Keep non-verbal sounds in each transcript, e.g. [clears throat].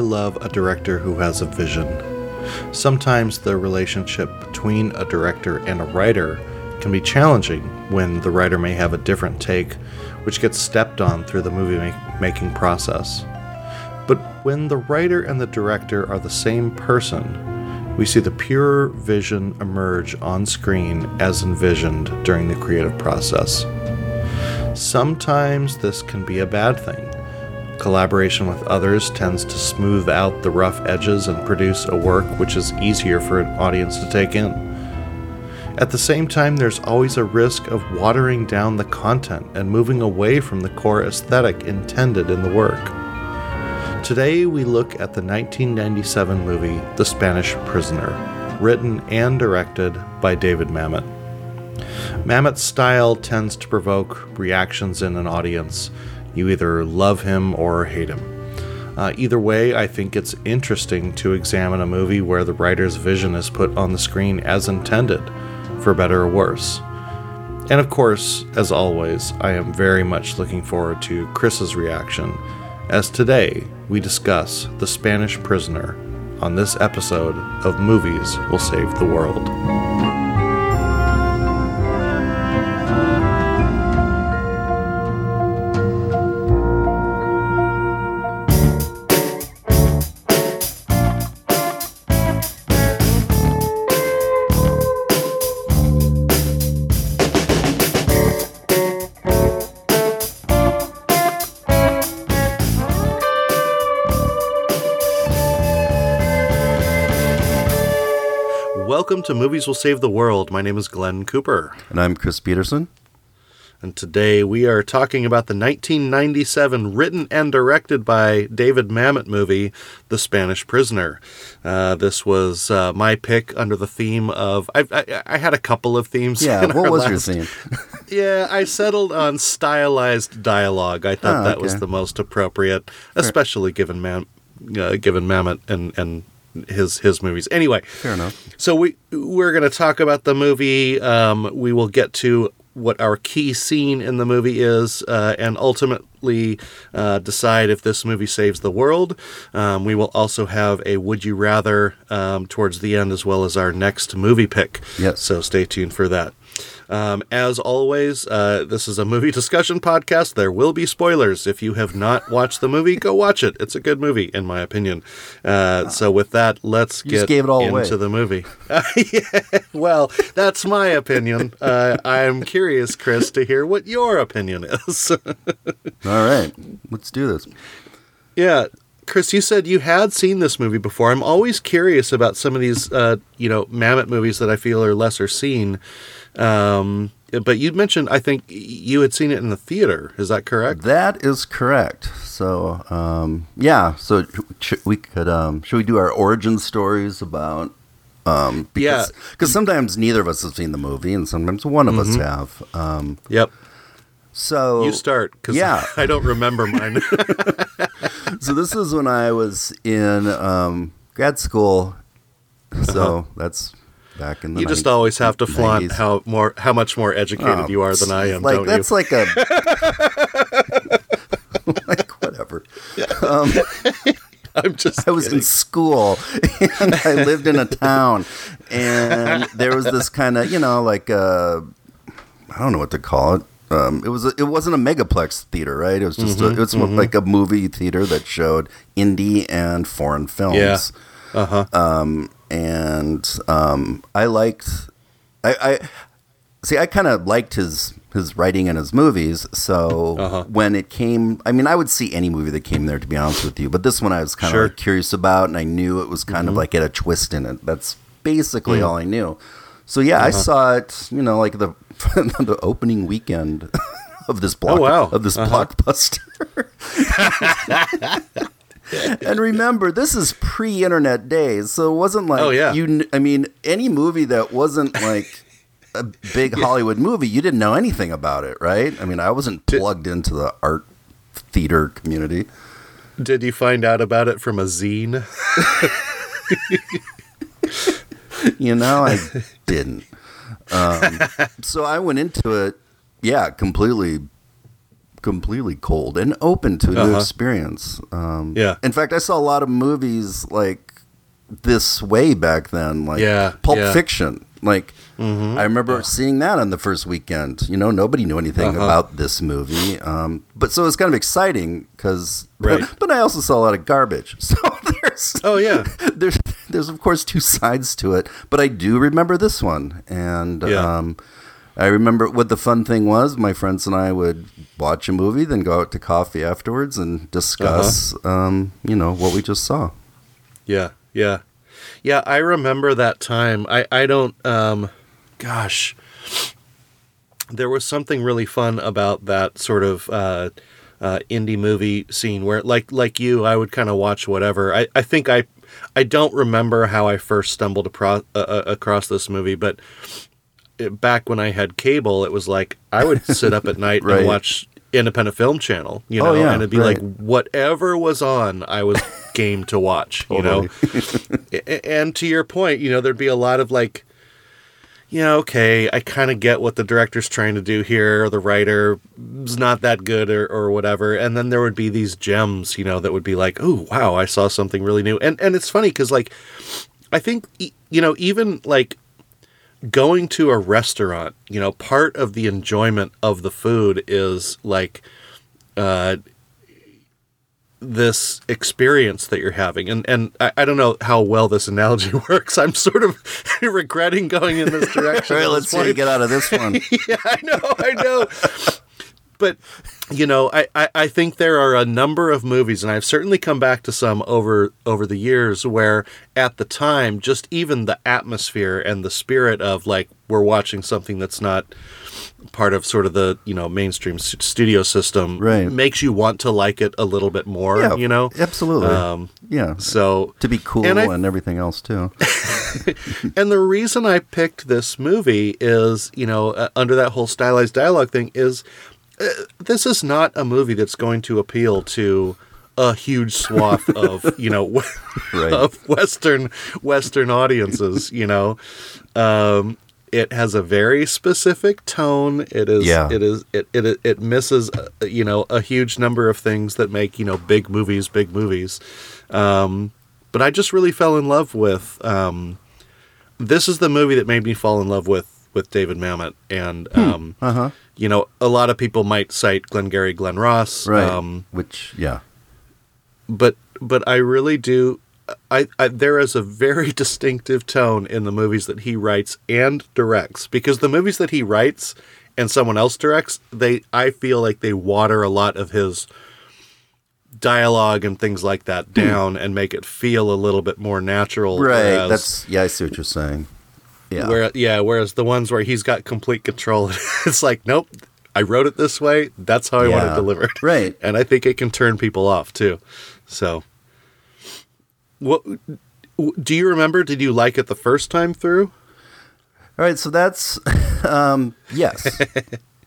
Love a director who has a vision. Sometimes the relationship between a director and a writer can be challenging when the writer may have a different take, which gets stepped on through the movie making process. But when the writer and the director are the same person, we see the pure vision emerge on screen as envisioned during the creative process. Sometimes this can be a bad thing. Collaboration with others tends to smooth out the rough edges and produce a work which is easier for an audience to take in. At the same time, there's always a risk of watering down the content and moving away from the core aesthetic intended in the work. Today, we look at the 1997 movie The Spanish Prisoner, written and directed by David Mamet. Mamet's style tends to provoke reactions in an audience. You either love him or hate him. Uh, either way, I think it's interesting to examine a movie where the writer's vision is put on the screen as intended, for better or worse. And of course, as always, I am very much looking forward to Chris's reaction, as today we discuss The Spanish Prisoner on this episode of Movies Will Save the World. To Movies Will Save the World. My name is Glenn Cooper. And I'm Chris Peterson. And today we are talking about the 1997 written and directed by David Mamet movie, The Spanish Prisoner. Uh, this was uh, my pick under the theme of. I, I, I had a couple of themes. Yeah, [laughs] what was last- your theme? [laughs] Yeah, I settled on stylized dialogue. I thought Oh, that was the most appropriate, especially given Mam, uh, given Mamet and and his his movies. Anyway, Fair enough. so we we're going to talk about the movie. Um, we will get to what our key scene in the movie is, uh, and ultimately uh, decide if this movie saves the world. Um, we will also have a would you rather um, towards the end, as well as our next movie pick. Yes. So stay tuned for that. Um, as always, uh, this is a movie [laughs] discussion podcast. There will be spoilers. If you have not watched the movie, go watch it. It's a good movie, in my opinion. Uh, so, with that, let's You get gave it all into away. the movie. [laughs] Yeah, well, that's my opinion. Uh, I'm curious, Chris, to hear what your opinion is. [laughs] All right, let's do this. yeah. Chris, you said you had seen this movie before. I'm always curious about some of these, uh, you know, Mamet movies that I feel are lesser seen. Um, but you mentioned, I think you had seen it in the theater. Is that correct? That is correct. So, um, yeah. So sh- we could um, should we do our origin stories about? Um, Yeah. because, Because sometimes neither of us have seen the movie, and sometimes one of us have. Um, Yep. so You start because yeah. [laughs] I don't remember mine. [laughs] so this is when I was in um, grad school. So Uh-huh. that's back in the. you just nine- always have to flaunt 90s. how more how much more educated Oh, you are than I am, like that's you? like a [laughs] [laughs] like whatever. [laughs] I'm just. I was in school and I lived in a town, and there was this kind of you know like uh, I don't know what to call it. Um, it was a, it wasn't a megaplex theater, right? It was just Mm-hmm, a, it was like a movie theater that showed indie and foreign films. Yeah. Uh huh. Um, and um, I liked I, I see I kind of liked his his writing and his movies. So Uh-huh. when it came, I mean, I would see any movie that came there to be honest with you. But this one I was kind of Sure. like curious about, and I knew it was kind of like had a twist in it. That's basically all I knew. So yeah, I saw it. You know, like the [laughs] the opening weekend. [laughs] Of this block, wow. of this blockbuster, [laughs] [laughs] and remember, this is pre-internet days, so it wasn't like Oh, yeah. you. I mean, any movie that wasn't like a big [laughs] Hollywood movie, you didn't know anything about it, right? I mean, I wasn't plugged into the art theater community. Did you find out about it from a zine? [laughs] You know, I didn't. Um, so I went into it, yeah, completely completely cold and open to a new Uh-huh. experience. Um, Yeah. In fact, I saw a lot of movies like this way back then, like Yeah, Pulp yeah. Fiction. Like I remember seeing that on the first weekend. You know, nobody knew anything Uh-huh. about this movie, um, but so it was kind of exciting because. [laughs] Right. But I also saw a lot of garbage. [laughs] So there's Oh yeah. [laughs] there's there's of course two sides to it, but I do remember this one, and Yeah. um, I remember what the fun thing was. My friends and I would watch a movie, then go out to coffee afterwards and discuss, Uh-huh. um, you know, what we just saw. Yeah, yeah, yeah. I remember that time. I I don't. Um, gosh, there was something really fun about that sort of uh, uh, indie movie scene where, like like you, I would kind of watch whatever. I I think I I don't remember how I first stumbled apro- uh, uh, across this movie, but. Back when I had cable, it was like I would [laughs] sit up at night Right. and watch independent film channel, you Oh, know, yeah, and it'd be right. like whatever was on, I was [laughs] game to watch, you know. [laughs] And to your point, you know, there'd be a lot of like, yeah, okay, I kind of get what the director's trying to do here, or the writer is not that good, or, or whatever. And then there would be these gems, you know, that would be like, oh, wow, I saw something really new. And and it's funny because like, I think you know, even like going to a restaurant, you know, part of the enjoyment of the food is like uh this experience that you're having. And and I, I don't know how well this analogy [laughs] works. I'm sort of [laughs] regretting going in this [laughs] direction. All right, let's see you get out of this one. yeah, I know, I know. but you know, I, I, I think there are a number of movies, and I've certainly come back to some over over the years where at the time, just even the atmosphere and the spirit of like we're watching something that's not part of sort of the you know mainstream studio system Right. makes you want to like it a little bit more. yeah, you know, absolutely. Um, yeah, so to be cool and and, everything else too. [laughs] and the reason I picked this movie is, you know, uh, under that whole stylized dialogue thing, is this is not a movie that's going to appeal to a huge swath [laughs] of, you know, Right. of Western Western audiences. You know, um, it has a very specific tone. It is, Yeah. it is, it it it misses, uh, you know, a huge number of things that make you know big movies, big movies. Um, but I just really fell in love with. Um, this is the movie that made me fall in love with with David Mamet, and um, Uh huh. You know, a lot of people might cite Glengarry Glen Ross, Right. Um, Which, yeah, but but I really do. I, I there is a very [laughs] distinctive tone in the movies that he writes and directs because the movies that he writes and someone else directs, they I feel like they water a lot of his dialogue and things like that down and make it feel a little bit more natural. right. That's yeah. I see what you're saying. Yeah. Where, yeah, whereas the ones where he's got complete control, [laughs] it's like, nope, I wrote it this way. That's how I want it delivered. [laughs] Right. And I think it can turn people off too. So, what do you remember? Did you like it the first time through? All right, so that's [laughs] um, yes,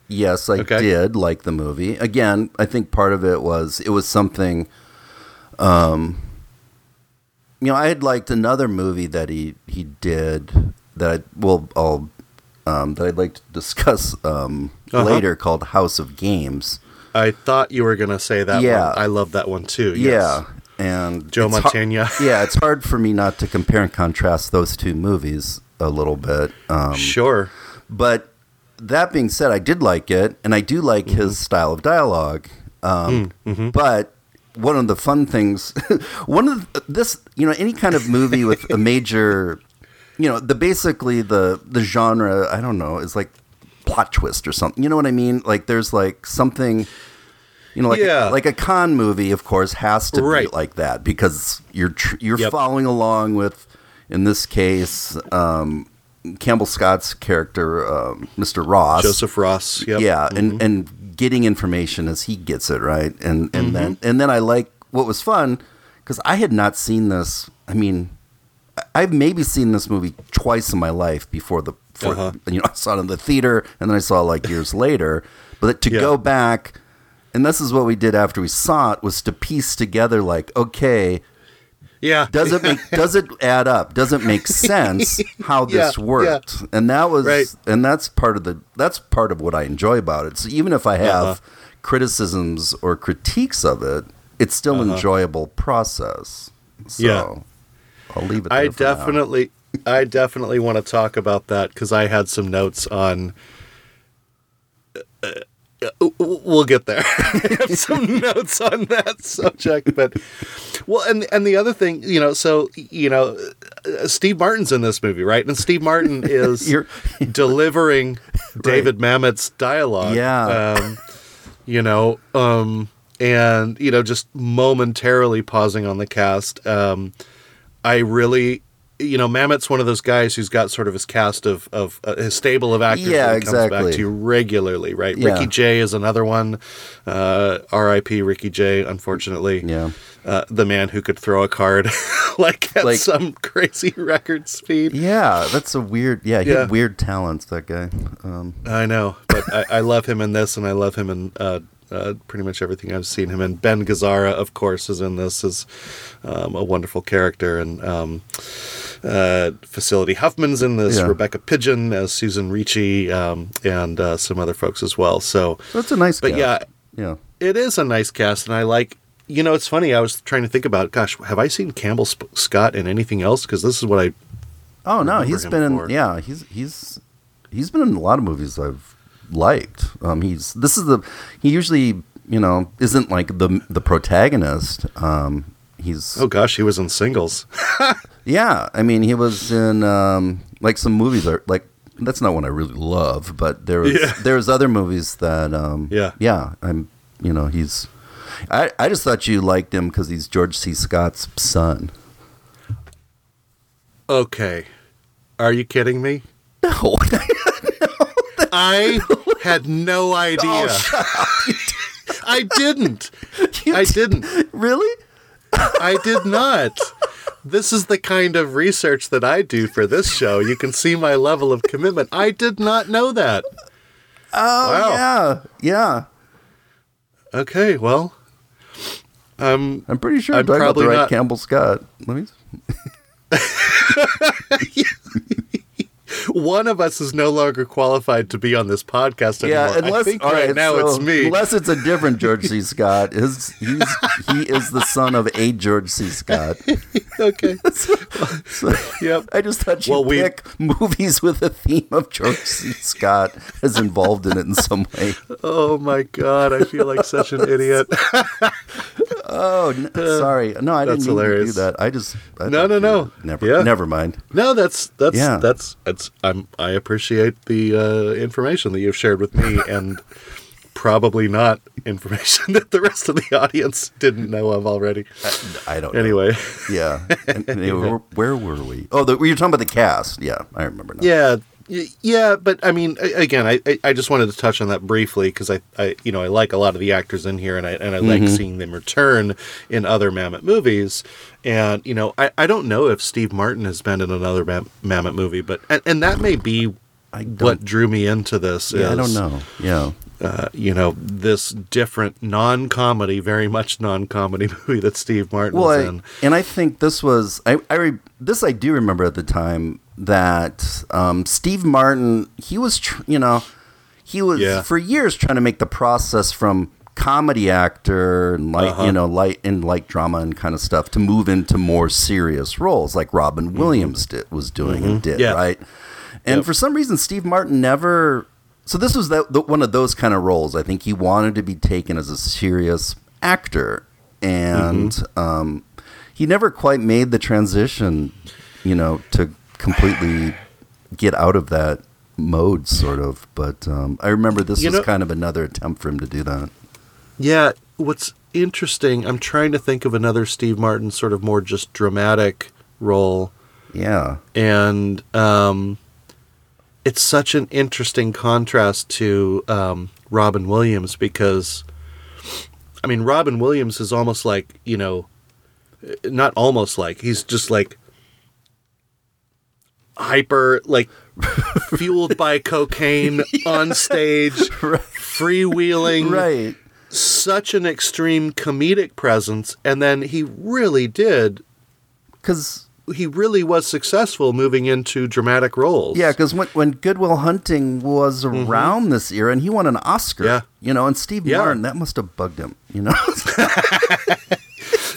yes, I Okay. did like the movie. Again, I think part of it was it was something. Um, you know, I had liked another movie that he he did that I well, I'll um, that I'd like to discuss um, Uh-huh. later called House of Games. I thought you were gonna say that Yeah. one. I love that one too. Yeah, and Joe Mantegna. [laughs] yeah, it's hard for me not to compare and contrast those two movies a little bit. Um, sure. But that being said, I did like it, and I do like his style of dialogue. Um, But one of the fun things, [laughs] one of the, this, you know, any kind of movie with a major, you know, the basically the the genre, I don't know, is like plot twist or something. You know what I mean? Like there's like something. You know, like Yeah. like a con movie, of course, has to Right. be like that because you're tr- you're Yep. following along with, in this case, um, Campbell Scott's character, um, Mr. Ross. Joseph Ross. Yep. Yeah, and and getting information as he gets it right, and and then and then I like what was fun because I had not seen this. I mean, I've maybe seen this movie twice in my life before the. For, Uh-huh. You know, [laughs] I saw it in the theater, and then I saw it like years later. But to Yeah. go back, and this is what we did after we saw it was to piece together like, okay, Yeah. Does it make [laughs] does it add up? Does it make sense how this Yeah, worked? And that was Right. and that's part of the that's part of what I enjoy about it. So even if I have Uh-huh. criticisms or critiques of it, it's still an enjoyable process. So Uh-huh. Yeah. I'll leave it there I definitely, I definitely want to talk about that because I had some notes on. Uh, uh, we'll get there. [laughs] I have some [laughs] notes on that subject, but well, and and the other thing, you know, so you know, uh, Steve Martin's in this movie, right? And Steve Martin [laughs] is delivering David Mamet's dialogue. Yeah. Um, you know, um, and you know, just momentarily pausing on the cast. Um, I really, you know, Mamet's one of those guys who's got sort of his cast of of uh, his stable of actors Yeah, that he comes back to you regularly, right? Yeah. Ricky Jay is another one. Uh, R.I.P. Ricky Jay, unfortunately. Yeah. Uh, the man who could throw a card [laughs] like at Like- some crazy [laughs] record speed. Yeah, that's a weird. Yeah, he Yeah. had weird talents. That guy. Um, I know, but I, I love him in this, and I love him in uh, pretty much everything I've seen him in. Ben Gazzara, of course, is in this is um, a wonderful character, and um, uh, Felicity Huffman's in this. Yeah. Rebecca Pidgeon as Susan Ricci, um, and uh, some other folks as well. So, that's a nice. but cast. yeah, yeah. it is a nice cast, and I like. You know, it's funny. I was trying to think about. Gosh, have I seen Campbell Sp- Scott in anything else? Because this is what I. Oh no, he's been in. Yeah, he's he's he's been in a lot of movies I've liked. Um, he's this is the he usually you know isn't like the the protagonist. Um, he's Oh gosh, he was in Singles. [laughs] yeah. I mean, he was in um like some movies are like that's not one I really love, but there was Yeah. there's other movies that um Yeah. yeah I'm you know he's. I, I just thought you liked him because he's George C. Scott's son. Okay, are you kidding me? [laughs] No, I [laughs] had no idea. Oh, [laughs] I didn't. You I didn't. really? I did not. This is the kind of research that I do for this show. You can see my level of commitment. I did not know that. Oh Wow. yeah, yeah. Okay, well, um, I'm pretty sure I'm I'm talking about the probably right not- Campbell Scott. Let me. [laughs] one of us is no longer qualified to be on this podcast anymore. Yeah, unless I think all right, right, now so it's me. Unless it's a different George C. Scott. His, he's, he is the son of a George C. Scott. [laughs] okay. So, Yep. I just thought you Well, we- pick movies with a theme of George C. Scott as involved in it in some way. Oh my god, I feel like such an idiot. [laughs] Oh, n- sorry. No, I didn't mean to do that. I just I No, no, no. Never, Yeah. never mind. No, that's that's Yeah. that's that's I'm I appreciate the uh, information that you've shared with me [laughs] and probably not information [laughs] that the rest of the audience didn't know of already. I don't. know. Anyway, Yeah. And- and [laughs] anyway, where, where were we? Oh, the, were you talking about the cast? Yeah, I remember now. yeah, yeah, but I mean, again, I I- just wanted to touch on that briefly because I I you know I like a lot of the actors in here and I and I like Mm-hmm. seeing them return in other Mamet movies. And you know, I, I don't know if Steve Martin has been in another Mam- Mamet movie, but and, and that may be I what drew me into this. Yeah, I don't know. Yeah. Uh, you know, this different non-comedy, very much non-comedy [laughs] movie that Steve Martin Well, was I, in. and I think this was I, I re, this I do remember at the time that um, Steve Martin he was tr- you know he was Yeah. for years trying to make the process from comedy actor and light Uh-huh. you know light and light drama and kind of stuff to move into more serious roles like Robin Williams did, was doing and did Mm-hmm. Yeah. right and Yep. for some reason Steve Martin never so this was that the, one of those kind of roles. I think he wanted to be taken as a serious actor. And Mm-hmm. um, he never quite made the transition you know to completely get out of that mode sort of. But um, I remember this You was know- kind of another attempt for him to do that. Yeah, what's interesting, I'm trying to think of another Steve Martin sort of more just dramatic role, yeah. And um, it's such an interesting contrast to um, Robin Williams because, I mean, Robin Williams is almost like you know, not almost like he's just like hyper like [laughs] fueled by cocaine [laughs] on stage [laughs] freewheeling right. such an extreme comedic presence and then he really did because he really was successful moving into dramatic roles. yeah, because when when Good Will Hunting was around this era, and he won an Oscar, Mm-hmm. Yeah. you know, and Steve Yeah. Martin, that must have bugged him, you know. [laughs] [laughs]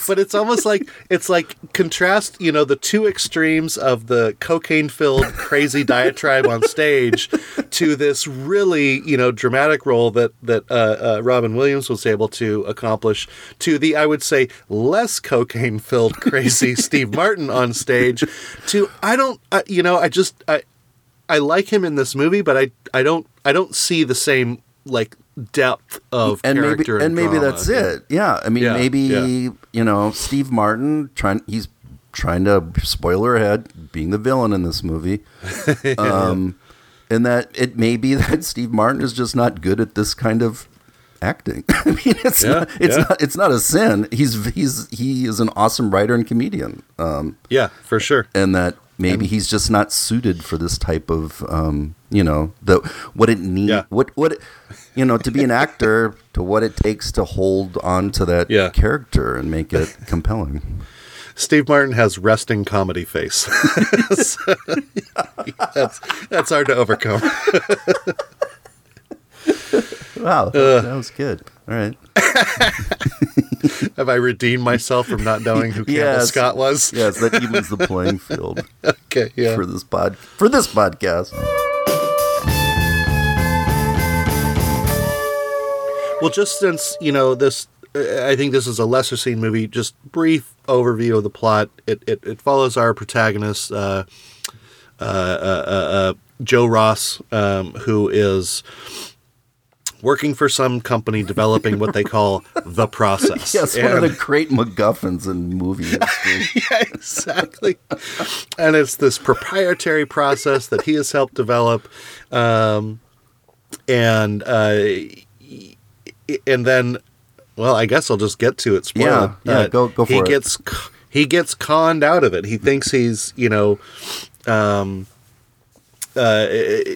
but it's almost like it's like contrast you know the two extremes of the cocaine filled crazy diatribe on stage to this really you know dramatic role that that uh, uh, robin williams was able to accomplish to the i would say less cocaine filled crazy [laughs] steve martin on stage to i don't uh, you know i just i i like him in this movie but i i don't i don't see the same like depth of and maybe character and maybe that's it. Yeah, I mean, Yeah, maybe yeah. You know, Steve Martin trying he's trying to spoiler ahead, being the villain in this movie. [laughs] Um, and that it may be [laughs] that Steve Martin is just not good at this kind of acting. [laughs] I mean, it's Yeah, not, it's yeah. not it's not a sin. He's he's he is an awesome writer and comedian. Um, yeah for sure and that maybe he's just not suited for this type of um, you know the what it need Yeah. what what you know to be an actor [laughs] to what it takes to hold on to that Yeah. character and make it [laughs] compelling Steve Martin has resting comedy face. [laughs] So, that's that's hard to overcome. Wow that was good all right [laughs] Have I redeemed myself from not knowing who Campbell Yes. Scott was? yes that evens the playing field [laughs] Okay, yeah. for this pod for this podcast Well, just since you know this, uh, I think this is a lesser seen movie. Just brief overview of the plot. It it, it follows our protagonist, uh, uh, uh, uh, uh, Joe Ross, um, who is working for some company developing what they call the [laughs] process. yes one of And- the great MacGuffins in movie [laughs] history yeah, exactly. and it's this proprietary process that he has helped develop, um, and uh, and then, well, I guess I'll just get to it. Spoiler. Yeah, yeah, go- go He for it. gets he gets conned out of it. He thinks he's you know. Um, uh,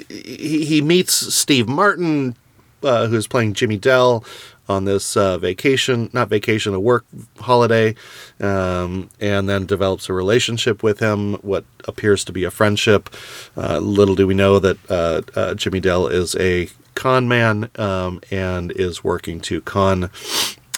he, he meets Steve Martin, uh, who's playing Jimmy Dell on this uh, vacation, not vacation, a work holiday, um, and then develops a relationship with him, what appears to be a friendship. Uh, little do we know that uh, uh, Jimmy Dell is a con man um, and is working to con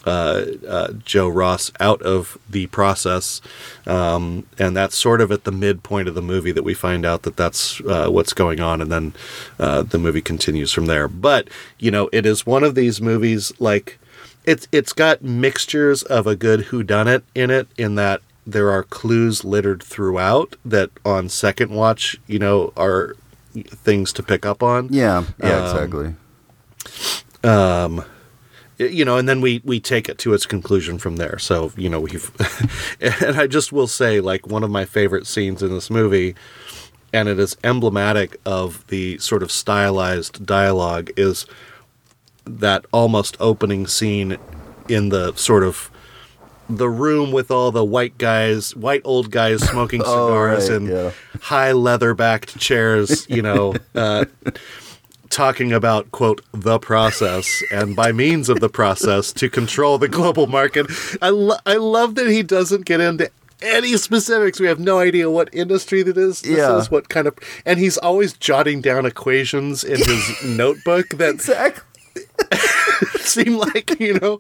uh, uh, Joe Ross out of the process, um, and that's sort of at the midpoint of the movie that we find out that that's uh, what's going on, and then uh, the movie continues from there. But you know, it is one of these movies like it's it's got mixtures of a good whodunit in it, in that there are clues littered throughout that on second watch, you know, are things to pick up on yeah yeah exactly. Um, exactly you know, and then we we take it to its conclusion from there. So you know, we've [laughs] and I just will say, like one of my favorite scenes in this movie, and it is emblematic of the sort of stylized dialogue, is that almost opening scene in the sort of the room with all the white guys, white old guys smoking [laughs] Oh, cigars right, and yeah. high leather backed chairs, you know, uh, talking about, quote, the process and by means of the process to control the global market. I, lo- I love that he doesn't get into any specifics. We have no idea what industry that is. This Yeah. is what kind of, and he's always jotting down equations in his [laughs] notebook that exactly [laughs] seem like you know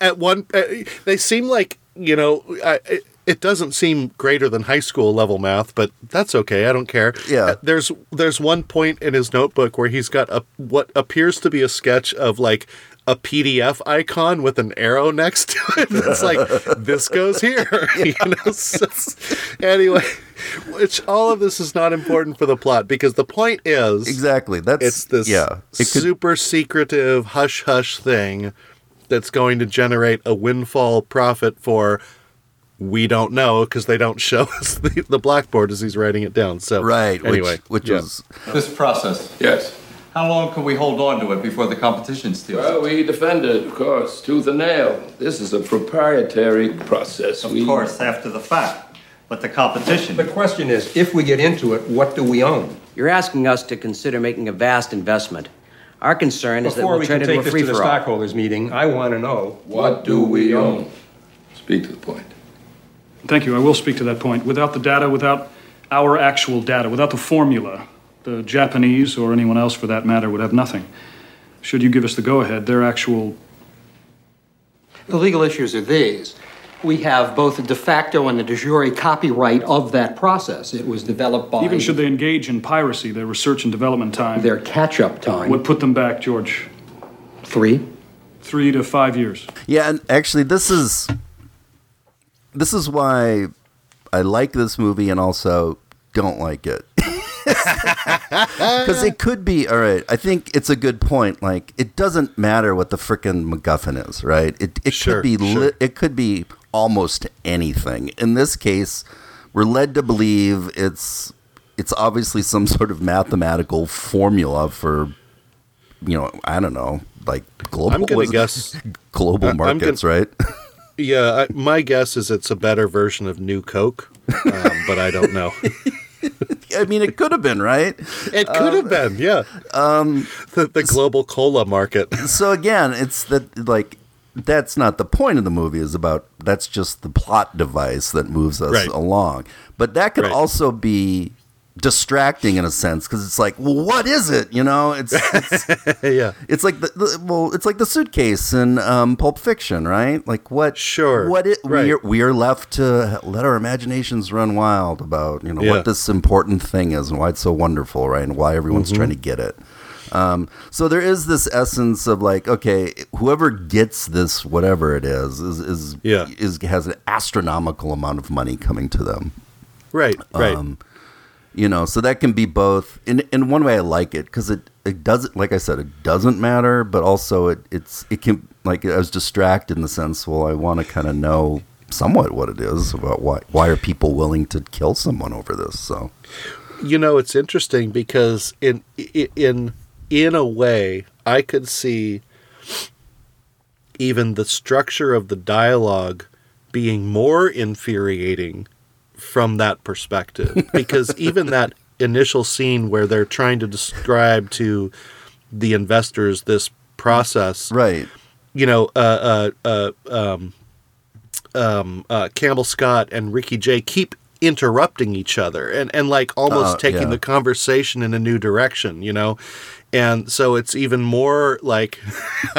at, one uh, they seem like you know I, it, doesn't seem greater than high school level math but that's okay i don't care Yeah. Uh, there's there's one point in his notebook where he's got a what appears to be a sketch of like a PDF icon with an arrow next to it. [laughs] It's like this goes here, [laughs] [laughs] you know. So, anyway, which all of this is not important for the plot because the point is exactly that's it's this yeah it could super secretive hush hush thing that's going to generate a windfall profit for we don't know because they don't show [laughs] us the, the blackboard as he's writing it down. So right anyway, which, which yeah. was This process, Yes. how long can we hold on to it before the competition steals it? Well, we defend it, of course, tooth and nail. This is a proprietary process. Of We- course, after the fact. But the competition, The question is, if we get into it, what do we own? You're asking us to consider making a vast investment. Our concern is that Before we'll we can trade into take a this to the stockholders meeting, I want to know. What do we own? Speak to the point. Thank you. I will speak to that point. Without the data, without our actual data, without the formula, the Japanese, or anyone else for that matter, would have nothing. Should you give us the go ahead, their actual. The legal issues are these. We have both the de facto and the de jure copyright of that process. It was developed by Even should they engage in piracy, their research and development time their catch up time. would put them back, George, Three. three to five years. Yeah, and actually, this is this is why I like this movie and also don't like it. [laughs] Because it could be all right. I think it's a good point. Like, it doesn't matter what the frickin' MacGuffin is, right? It it Sure, could be sure. li- it could be almost anything. In this case, we're led to believe it's it's obviously some sort of mathematical formula for you know I don't know like global I'm gonna [laughs] guess- global I- I'm gonna- markets, right? [laughs] Yeah, I, my guess is it's a better version of New Coke, um, but I don't know. [laughs] I mean, it could have been, right? It could have been, yeah. Um, the, the global cola market. [laughs] So again, it's that like that's not the point of the movie. Is about that's just the plot device that moves us Right. along. But that could Right. also be distracting in a sense because it's like, well, what is it? You know, it's it's, [laughs] yeah, it's like the, the well, it's like the suitcase in um, Pulp Fiction, right? Like what? Sure. What it, Right. we are we are left to let our imaginations run wild about you know Yeah. what this important thing is and why it's so wonderful, right? And why everyone's Mm-hmm. trying to get it. Um, so there is this essence of like, okay, whoever gets this, whatever it is, is is Yeah. is has an astronomical amount of money coming to them. right, right. Um, you know, so that can be both. In in one way, I like it because it it doesn't, like I said, it doesn't matter, but also it it's it can like I was distracted in the sense. Well, I want to kind of know somewhat what it is about why why are people willing to kill someone over this? So you know, it's interesting because in in in a way, I could see even the structure of the dialogue being more infuriating from that perspective [laughs] because even that initial scene where they're trying to describe to the investors this process right, you know, uh, uh, uh, um, um, uh, Campbell Scott and Ricky Jay keep interrupting each other and, and like almost Uh, taking yeah. the conversation in a new direction, you know? And so it's even more like [laughs]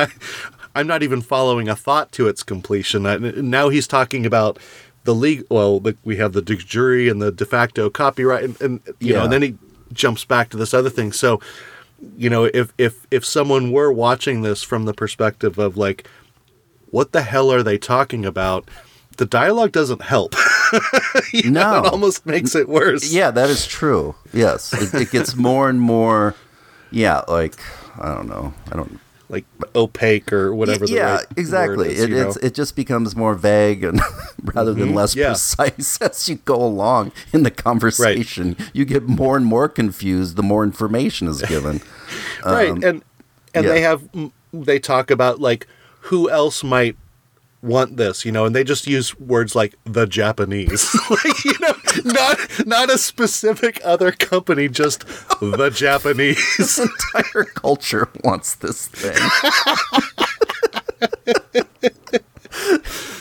I'm not even following a thought to its completion. I, now he's talking about the league. Well, the, we have the de jure and the de facto copyright, and, and you know, and then he jumps back to this other thing. So, you know, if if if someone were watching this from the perspective of like, what the hell are they talking about? The dialogue doesn't help. [laughs] You know, No. it almost makes it worse. yeah, that is true. Yes, it, it gets more and more. Yeah, like I don't know, I don't. Like opaque or whatever. the yeah, right exactly. word is, it, it's, it just becomes more vague and [laughs] rather than less Mm-hmm. Yeah. precise [laughs] as you go along in the conversation. You get more and more confused the more information is given. [laughs] right Um, and and yeah. they have they talk about like who else might want this you know and they just use words like the japanese [laughs] like you know not not a specific other company just the japanese [laughs] entire culture wants this thing.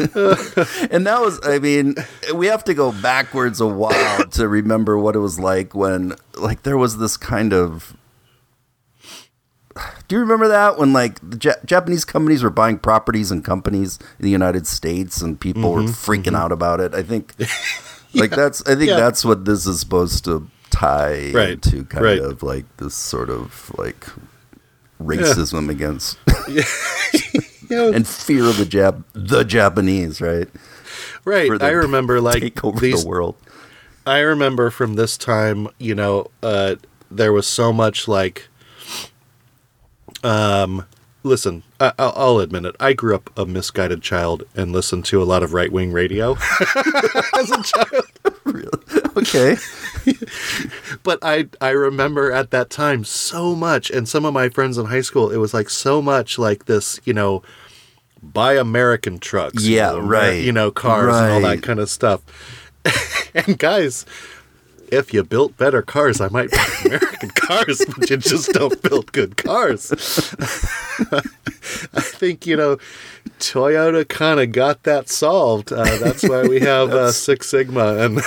[laughs] and that was, I mean, we have to go backwards a while to remember what it was like when, like, there was this kind of. Do you remember that when, like, the ja- Japanese companies were buying properties and companies in the United States and people were freaking out about it? I think, [laughs] like, that's, I think Yeah. that's what this is supposed to tie Right, into kind right. of like this sort of like racism against [laughs] [laughs] and fear of the Jap the Japanese, right? right i remember like Take over these the world. I remember from this time, you know, uh, there was so much like, um, listen, I- I'll, I'll admit it. I grew up a misguided child and listened to a lot of right wing radio [laughs] as a child. Really? Okay. [laughs] But I I remember at that time so much, and some of my friends in high school, it was like so much like this, you know, buy American trucks, you Yeah, know, right. you know, cars and all that kind of stuff. [laughs] and guys, if you built better cars, I might buy [laughs] American cars, but you just don't build good cars. [laughs] I think, you know, Toyota kind of got that solved. Uh, that's why we [laughs] have uh, Six Sigma and,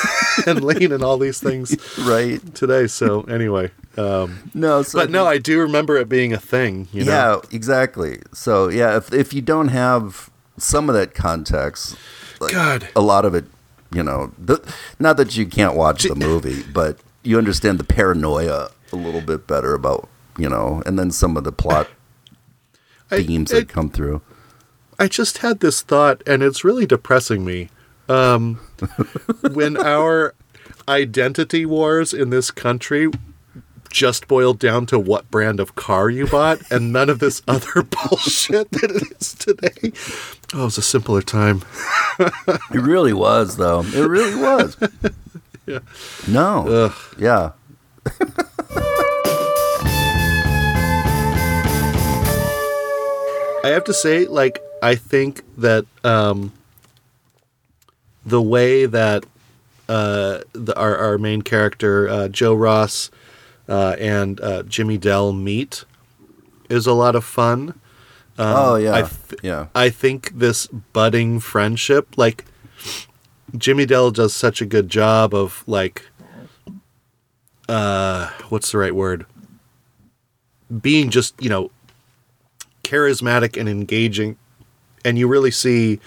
and Lean and all these things Right. today. So, anyway. Um, No, so but no, I do remember it being a thing. You know? yeah, exactly. So yeah, if if you don't have some of that context, like, God. a lot of it, you know, the, not that you can't watch the movie, but you understand the paranoia a little bit better about you know, and then some of the plot I- themes it- that come through. I just had this thought, and it's really depressing me. Um, [laughs] when our identity wars in this country just boiled down to what brand of car you bought, and none of this other [laughs] bullshit that it is today. Oh, it was a simpler time. [laughs] It really was, though. It really was. [laughs] Yeah. No. Yeah. I have to say, like, I think that um, the way that uh, the, our, our main character, uh, Joe Ross, uh, and uh, Jimmy Dell meet is a lot of fun. oh yeah. I th- yeah. I think this budding friendship, like Jimmy Dell does such a good job of like uh what's the right word? Being just, you know, charismatic and engaging. And you really see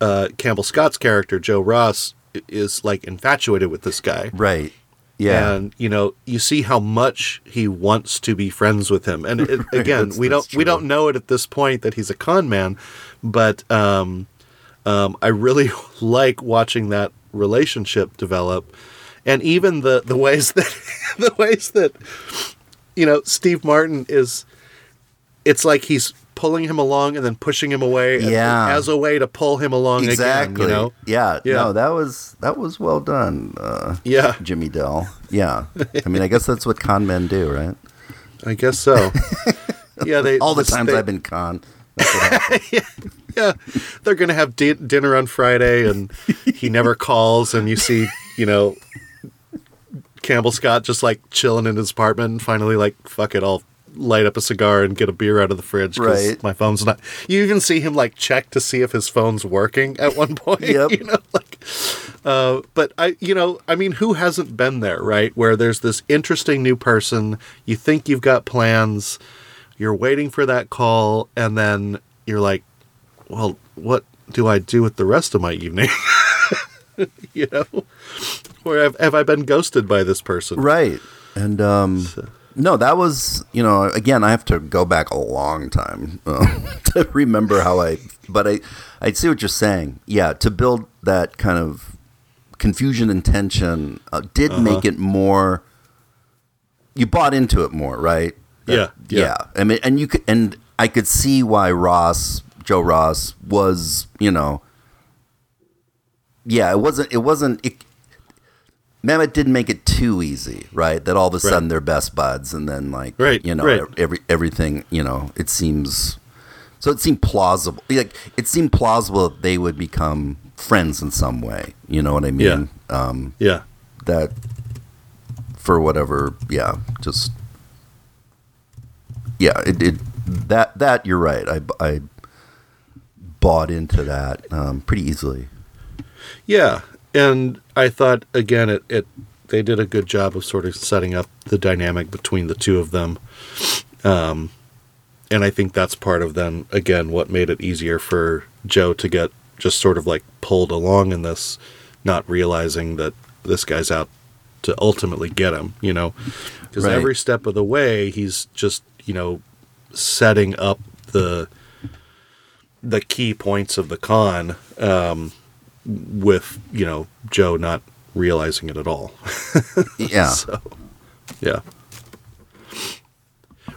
uh Campbell Scott's character, Joe Ross, is like infatuated with this guy. Right. Yeah. And you know, you see how much he wants to be friends with him. And [laughs] it, again, we don't that's we don't know it at this point that he's a con man, but um, um, I really [laughs] like watching that relationship develop, and even the the ways [laughs] that the ways that you know Steve Martin is. It's like he's pulling him along and then pushing him away Yeah. as, a way to pull him along exactly. again. You know? Yeah. Yeah. No, that was that was well done. Uh, Yeah, Jimmy Dell. Yeah. I mean, I guess that's what con men do, right? I guess so. [laughs] yeah, they All the times they- I've been con. That's what happened. [laughs] yeah, they're gonna have di- dinner on Friday, and he never calls, and you see, you know, Campbell Scott just like chilling in his apartment, and finally, like, fuck it, I'll light up a cigar and get a beer out of the fridge because Right. my phone's not. You even see him like check to see if his phone's working at one [laughs] point. Yep. You know, like, uh, but I, you know, I mean, who hasn't been there, right? Where there's this interesting new person, you think you've got plans, you're waiting for that call, and then you're like, well, what do I do with the rest of my evening? [laughs] you know, or have, have I been ghosted by this person? right. And um, no, that was you know again I have to go back a long time uh, [laughs] to remember how I. But I I see what you're saying. Yeah, to build that kind of confusion and tension uh, did Uh-huh. make it more. You bought into it more, right? Yeah, yeah. yeah. I mean, and you could, and I could see why Ross, Joe Ross, was you know. Yeah, it wasn't. It wasn't. It, Mamet didn't make it too easy, right? That all of a sudden they're best buds, and then like, Right, you know, right. every everything, you know, it seems. So it seemed plausible. Like it seemed plausible that they would become friends in some way. You know what I mean? Um, Yeah. that for whatever yeah just yeah it, it that that you're right i i bought into that um, pretty easily Yeah, and I thought again, it, it they did a good job of sort of setting up the dynamic between the two of them, um, and I think that's part of then again what made it easier for Joe to get just sort of like pulled along in this, not realizing that this guy's out to ultimately get him, you know, because Right. every step of the way he's just you know setting up the the key points of the con. Um, with you know Joe not realizing it at all. [laughs] yeah So, yeah.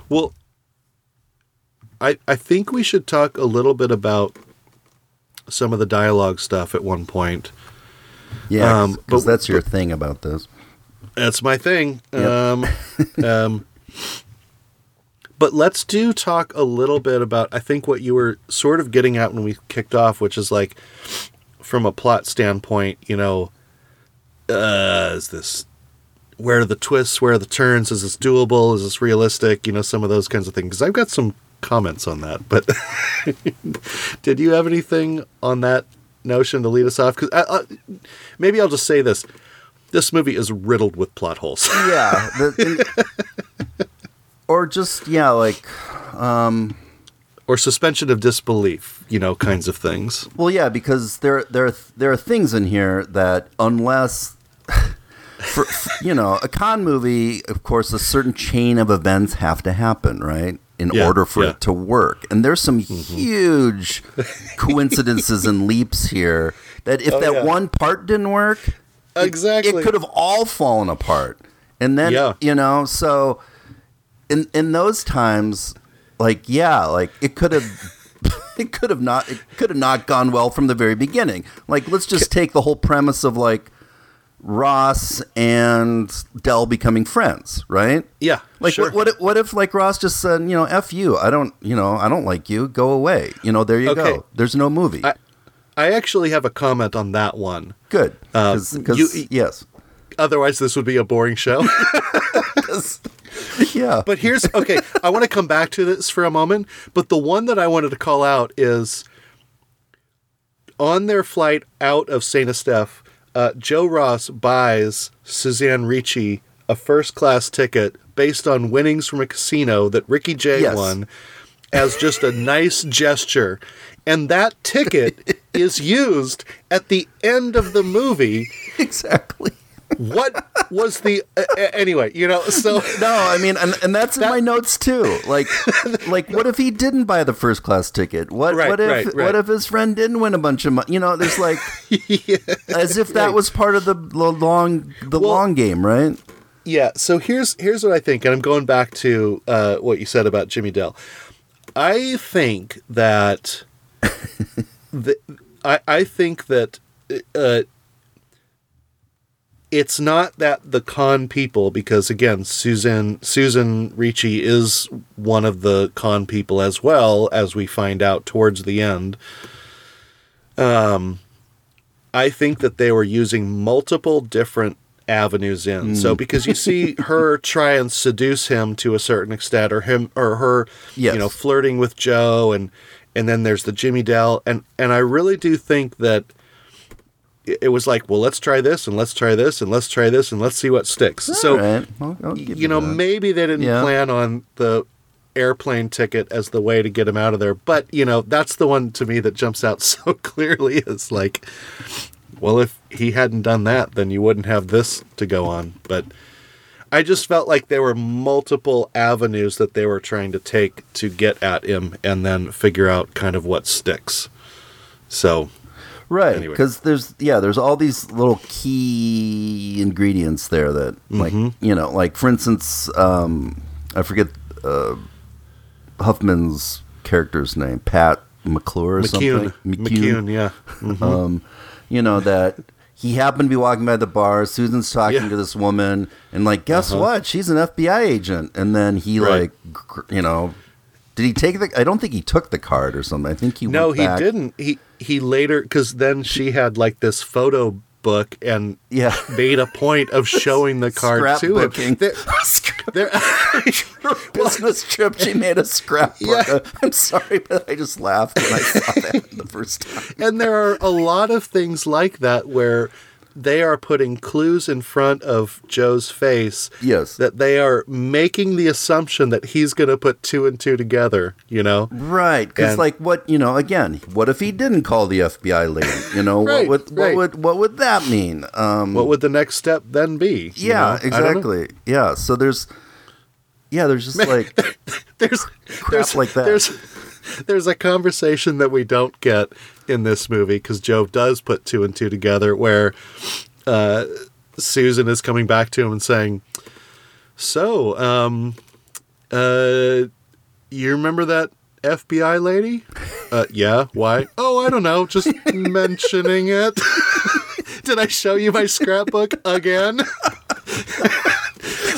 Well, I I think we should talk a little bit about some of the dialogue stuff at one point. yeah um, because but- that's your thing about this That's my thing. Yep. Um, [laughs] um, but let's do talk a little bit about I think what you were sort of getting at when we kicked off, which is like from a plot standpoint, you know, uh, is this where are the twists, where are the turns? Is this doable? Is this realistic? You know, some of those kinds of things. Because I've got some comments on that. But [laughs] did you have anything on that notion to lead us off? Because uh, maybe I'll just say this: this movie is riddled with plot holes. [laughs] yeah, the, and- or just yeah, like or suspension of disbelief, you know, kinds of things. Well, yeah, because there there there are things in here that unless [laughs] for you know a con movie, of course, a certain chain of events have to happen, right? In Yeah, order for yeah. Mm-hmm. it to work, and there's some huge coincidences and leaps here that if Oh, that yeah. one part didn't work, it- Exactly. it, could have all fallen apart. And then Yeah. you know, so in in those times, like yeah, like it could have it could have not it could have not gone well from the very beginning. Like let's just take the whole premise of like Ross and Dell becoming friends, right? Yeah, Like sure. what, what if what if like Ross just said, you know, F you. I don't you know, I don't like you. Go away. You know, there you Okay. go. There's no movie. I, I actually have a comment on that one. Good. Uh, Because you- yes. Otherwise, this would be a boring show. [laughs] [laughs] [laughs] Yeah. But here's okay. I want to come back to this for a moment. But the one that I wanted to call out is on their flight out of Saint Estephe, uh, Joe Ross buys Suzanne Ricci a first class ticket based on winnings from a casino that Ricky Jay Yes. won as just a nice gesture. And that ticket [laughs] is used at the end of the movie. exactly. What was the. Uh, anyway, you know, so. [laughs] No, I mean, and, and that's in That- my notes too. Like, [laughs] like, what if he didn't buy the first class ticket? What, Right, what if, right, right. what if his friend didn't win a bunch of money? You know, there's like, [laughs] as if that was part of the long, the Well- long game, right? Yeah, so here's here's what I think, and I'm going back to uh, what you said about Jimmy Dell. I think that the, I I think that uh, it's not that the con people, because again, Susan Susan Ricci is one of the con people as well, as we find out towards the end. Um, I think that they were using multiple different avenues in. So because you see [laughs] her try and seduce him to a certain extent, or him or her, Yes. you know, flirting with Joe, and and then there's the Jimmy Dell, and and I really do think that it was like, well, let's try this, and let's try this, and let's try this, and let's see what sticks. so All right. I'll- I'll you know, that. maybe they didn't Yeah. plan on the airplane ticket as the way to get him out of there. But, you know, that's the one to me that jumps out [laughs] so clearly is like, well, if he hadn't done that, then you wouldn't have this to go on. But I just felt like there were multiple avenues that they were trying to take to get at him and then figure out kind of what sticks. So, right? Anyway. Because there's yeah, there's all these little key ingredients there that like Mm-hmm. you know, like for instance, um, I forget uh, Huffman's character's name, Pat McClure or McCune, something. McCune, yeah. Mhm. um, you know that he happened to be walking by the bar. Susan's talking Yeah. Uh-huh. to this woman, and like, guess what? She's an FBI agent. And then he Right. like, gr- you know, did he take the? I don't think he took the card or something. I think he No, he back- didn't. He he later because then she had like this photo book and Yeah. made a point of [laughs] showing the card to him. There, [laughs] [laughs] business trip. She made a scrapbook. Yeah. I'm sorry, but I just laughed when I saw that the first time. and there are a lot of things like that where they are putting clues in front of Joe's face. Yes. That they are making the assumption that he's going to put two and two together, you know? Right, because like what you know, again, what if he didn't call the FBI lady? You know, Right, what would right. what would what would that mean? Um, What would the next step then be? yeah, know. exactly. Yeah, so there's yeah, there's just like [laughs] there's there's like that. There's there's a conversation that we don't get in this movie because Joe does put two and two together, where uh, Susan is coming back to him and saying, "So, um, uh, you remember that FBI lady? Uh, yeah. Why? Oh, I don't know. Just [laughs] mentioning it. [laughs] Did I show you my scrapbook again?" [laughs]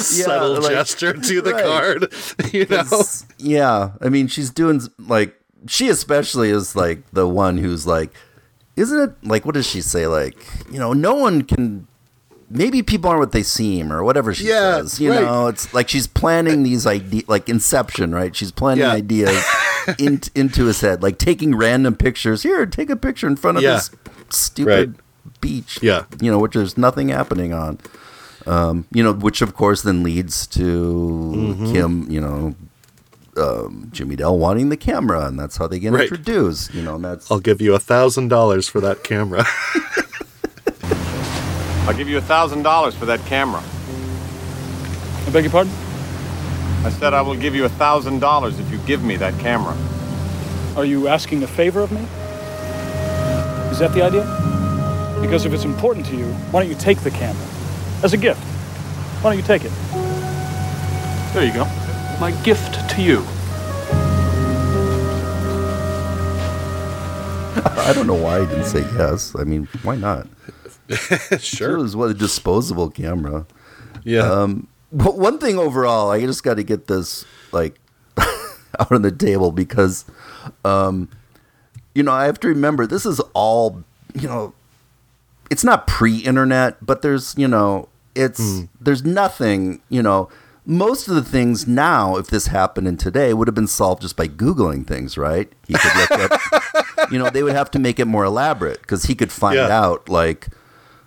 [laughs] Subtle like- gesture [laughs] to the right. card, [laughs] you know. Yeah, I mean, she's doing like she especially is like the one who's like, isn't it like what does she say? Like, you know, no one can maybe people aren't what they seem or whatever she Yeah, says. You right. know, it's like she's planning these ideas, like Inception, right? She's planning Yeah. ideas in, into his head, like taking random pictures. Here, take a picture in front of Yeah. this stupid Right. beach. Yeah. you know, which there's nothing happening on. Um, you know, which of course then leads to Mm-hmm. Kim, you know, um, Jimmy Dell wanting the camera, and that's how they get Right. introduced. You know, and that's I'll give you a thousand dollars for that camera. [laughs] I'll give you a thousand dollars for that camera. I beg your pardon? I said I will give you a thousand dollars if you give me that camera. Are you asking a favor of me? Is that the idea? Because if it's important to you, why don't you take the camera? As a gift. Why don't you take it? There you go. My gift to you. [laughs] I don't know why I didn't say yes. I mean, why not? [laughs] Sure, it was what a disposable camera. yeah. Um, but one thing overall, I just got to get this like [laughs] out on the table because, um, you know, I have to remember this is all, you know, it's not pre-internet, but there's, you know, it's there's nothing, you know. Most of the things now, if this happened in today, would have been solved just by googling things, right? He could look up, [laughs] you know, they would have to make it more elaborate because he could find Yeah. out like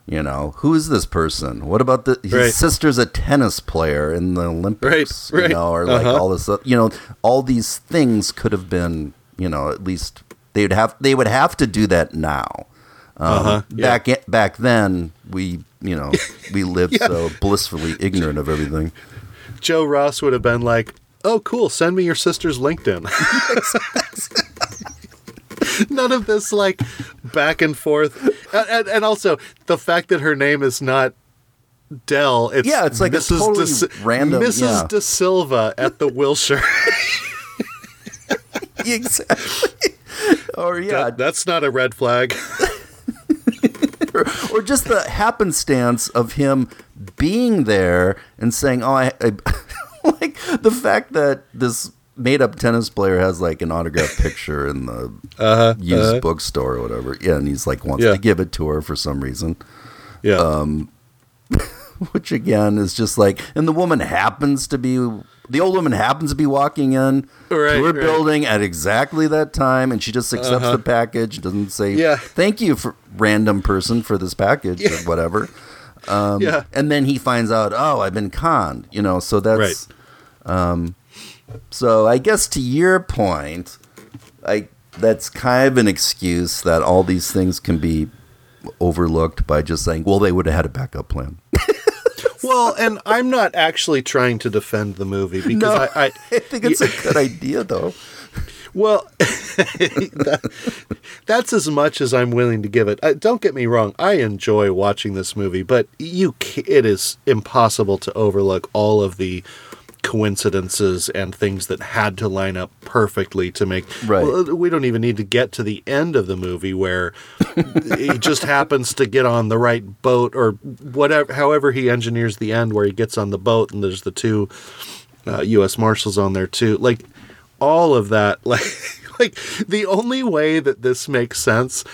you know, who is this person? What about the his Right. sister's a tennis player in the Olympics, Right, right. you know, or like Uh-huh. all this, you know, all these things could have been, you know, at least they'd have they would have to do that now. Um, Uh-huh, yeah. Back back then, we you know we lived [laughs] so blissfully ignorant of everything. Joe Ross would have been like, "Oh, cool. Send me your sister's LinkedIn." [laughs] [laughs] None of this like back and forth, and, and, and also the fact that her name is not Dell. It's Yeah, it's like Mrs. totally De, random- Mrs. yeah. De Silva at the Wilshire. exactly. or yeah, That- that's not a red flag. Or just the happenstance of him being there and saying, "Oh, I, I [laughs] like the fact that this made-up tennis player has like an autographed picture in the used bookstore or whatever." Yeah, and he's like wants Yeah. to give it to her for some reason, Yeah. Um, [laughs] which again is just like, and the woman happens to be. The old woman happens to be walking in Right, to her right. building at exactly that time, and she just accepts the package. And doesn't say, Yeah. "Thank you for random person for this package" or whatever. Um, Yeah. And then he finds out, oh, I've been conned, you know, so that's, um, so I guess to your point, I, that's kind of an excuse that all these things can be overlooked by just saying, well, they would have had a backup plan. [laughs] [laughs] well, and I'm not actually trying to defend the movie because No, I, I, [laughs] I think it's a good idea though. Well, [laughs] that, that's as much as I'm willing to give it. Uh, don't get me wrong; I enjoy watching this movie, but you—it is impossible to overlook all of the coincidences and things that had to line up perfectly to make. Right. Well, we don't even need to get to the end of the movie where [laughs] he just happens to get on the right boat or whatever. However, he engineers the end where he gets on the boat and there's the two uh, U.S. Marshals on there too. Like all of that, [laughs] like like the only way that this makes sense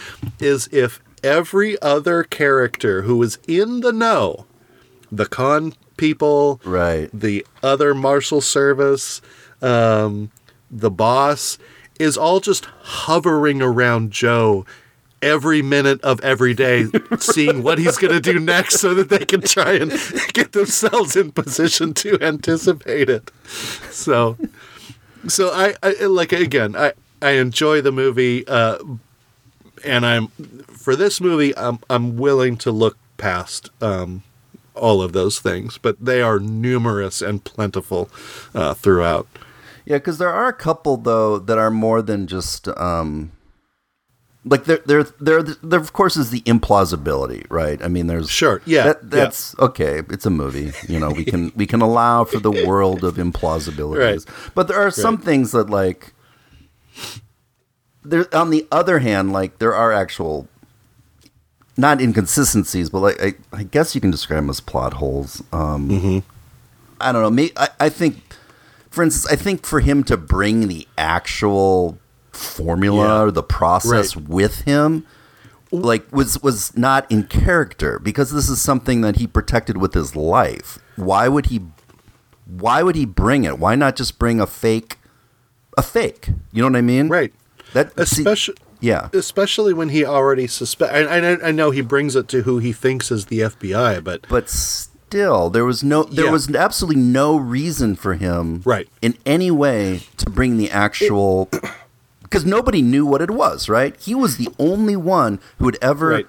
is if every other character who is in the know, the con people, Right. the other marshal service, um, the boss, is all just hovering around Joe every minute of every day, [laughs] seeing what he's going to do next so that they can try and [laughs] get themselves in position to anticipate it. So, so I, I like, again, I, I enjoy the movie, uh, and I'm, for this movie, I'm, I'm willing to look past, um, all of those things, but they are numerous and plentiful uh, throughout. Yeah, because there are a couple though that are more than just um, like there, there, there, there. Of course, is the implausibility, right? I mean, there's Sure, yeah, that, yeah. that's okay. It's a movie, you know. We can we can allow for the world of implausibilities, Right. but there are some Right. things that like. There, on the other hand, like there are actual, not inconsistencies, but like I, I guess you can describe them as plot holes. Um, Mm-hmm. I don't know. Me, I, I think, for instance, I think for him to bring the actual formula Yeah. or the process Right. with him like was was not in character because this is something that he protected with his life. Why would he? Why would he bring it? Why not just bring a fake? A fake. You know what I mean? Right. That see- Especially, yeah. especially when he already suspect. I, I, I know he brings it to who he thinks is the FBI, but but still there was no there Yeah. was absolutely no reason for him Right. in any way to bring the actual because nobody knew what it was right he was the only one who had ever Right.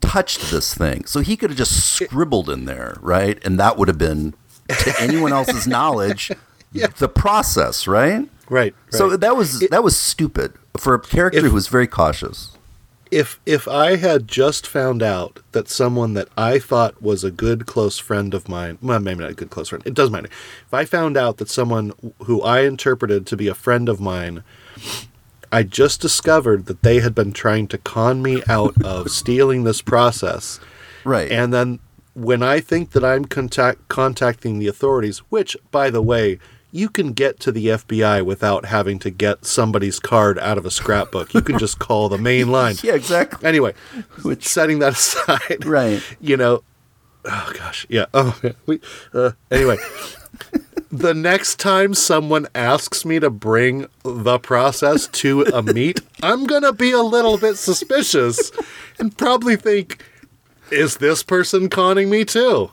touched this thing so he could have just scribbled in there right and that would have been to anyone else's knowledge [laughs] the process right right. so that was that was stupid for a character If- who was very cautious if if I had just found out that someone that I thought was a good close friend of mine, well, maybe not a good close friend, it doesn't matter. If I found out that someone who I interpreted to be a friend of mine, I just discovered that they had been trying to con me out of [laughs] stealing this process, right and then when I think that I'm contact contacting the authorities, which by the way. You can get to the FBI without having to get somebody's card out of a scrapbook. You can just [laughs] call the main line. yeah exactly Anyway, setting that [laughs] aside, Right. You know, oh gosh, yeah. Oh, yeah. We, uh, anyway, [laughs] the next time someone asks me to bring the process to a meet, I'm gonna be a little bit suspicious and probably think, "Is this person conning me too?"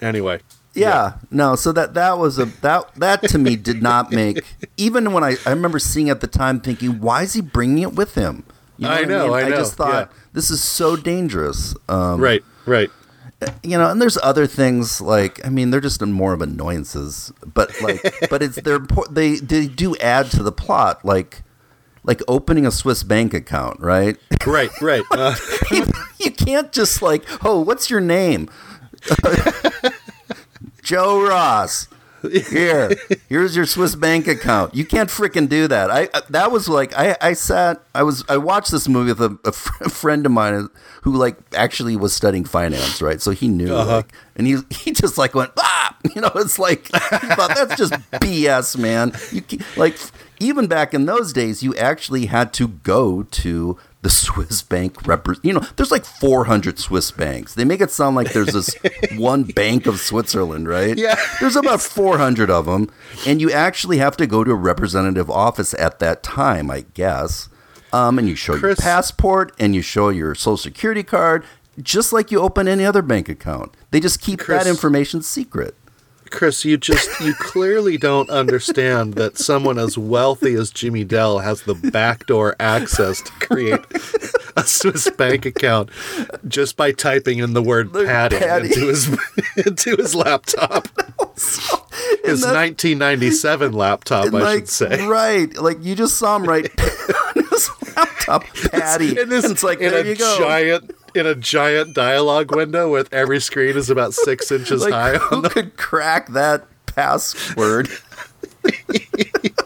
Anyway, Yeah, no. So that that was a that that to me did not make [laughs] even when I I remember seeing at the time thinking why is he bringing it with him? You I know, I know, just thought yeah. this is so dangerous. Um, right, right. You know, and there's other things like I mean they're just more of annoyances, but like [laughs] but it's they're impor- they they do add to the plot like like opening a Swiss bank account, right? Right, right. [laughs] Uh, you, you can't just like, oh, what's your name? Joe Ross. [laughs] Here, here's your Swiss bank account. You can't freaking do that. I uh, that was like I I sat I was I watched this movie with a, a fr- [laughs] friend of mine who like actually was studying finance, right? So he knew, like, and he [laughs] he just like went ah, you know, it's like thought that's just BS, man. You like even back in those days, you actually had to go to the Swiss bank repre- you know there's like 400 Swiss banks. They make it sound like there's this [laughs] one bank of Switzerland right? Yeah. there's about 400 of them and you actually have to go to a representative office at that time I guess. Um, and you show your passport and you show your social security card just like you open any other bank account. They just keep Chris- that information secret Chris, you just you clearly don't understand that someone as wealthy as Jimmy Dell has the backdoor access to create a Swiss bank account just by typing in the word "patty" Patty. into his [laughs] into his laptop. [laughs] His that- 1997 laptop, I like, should say. right like you just saw him right [laughs] on his laptop Patty In this, it's like in there a you go giant in a giant dialogue window with every screen is about six [laughs] inches like high. who the, could crack that password? [laughs] [laughs]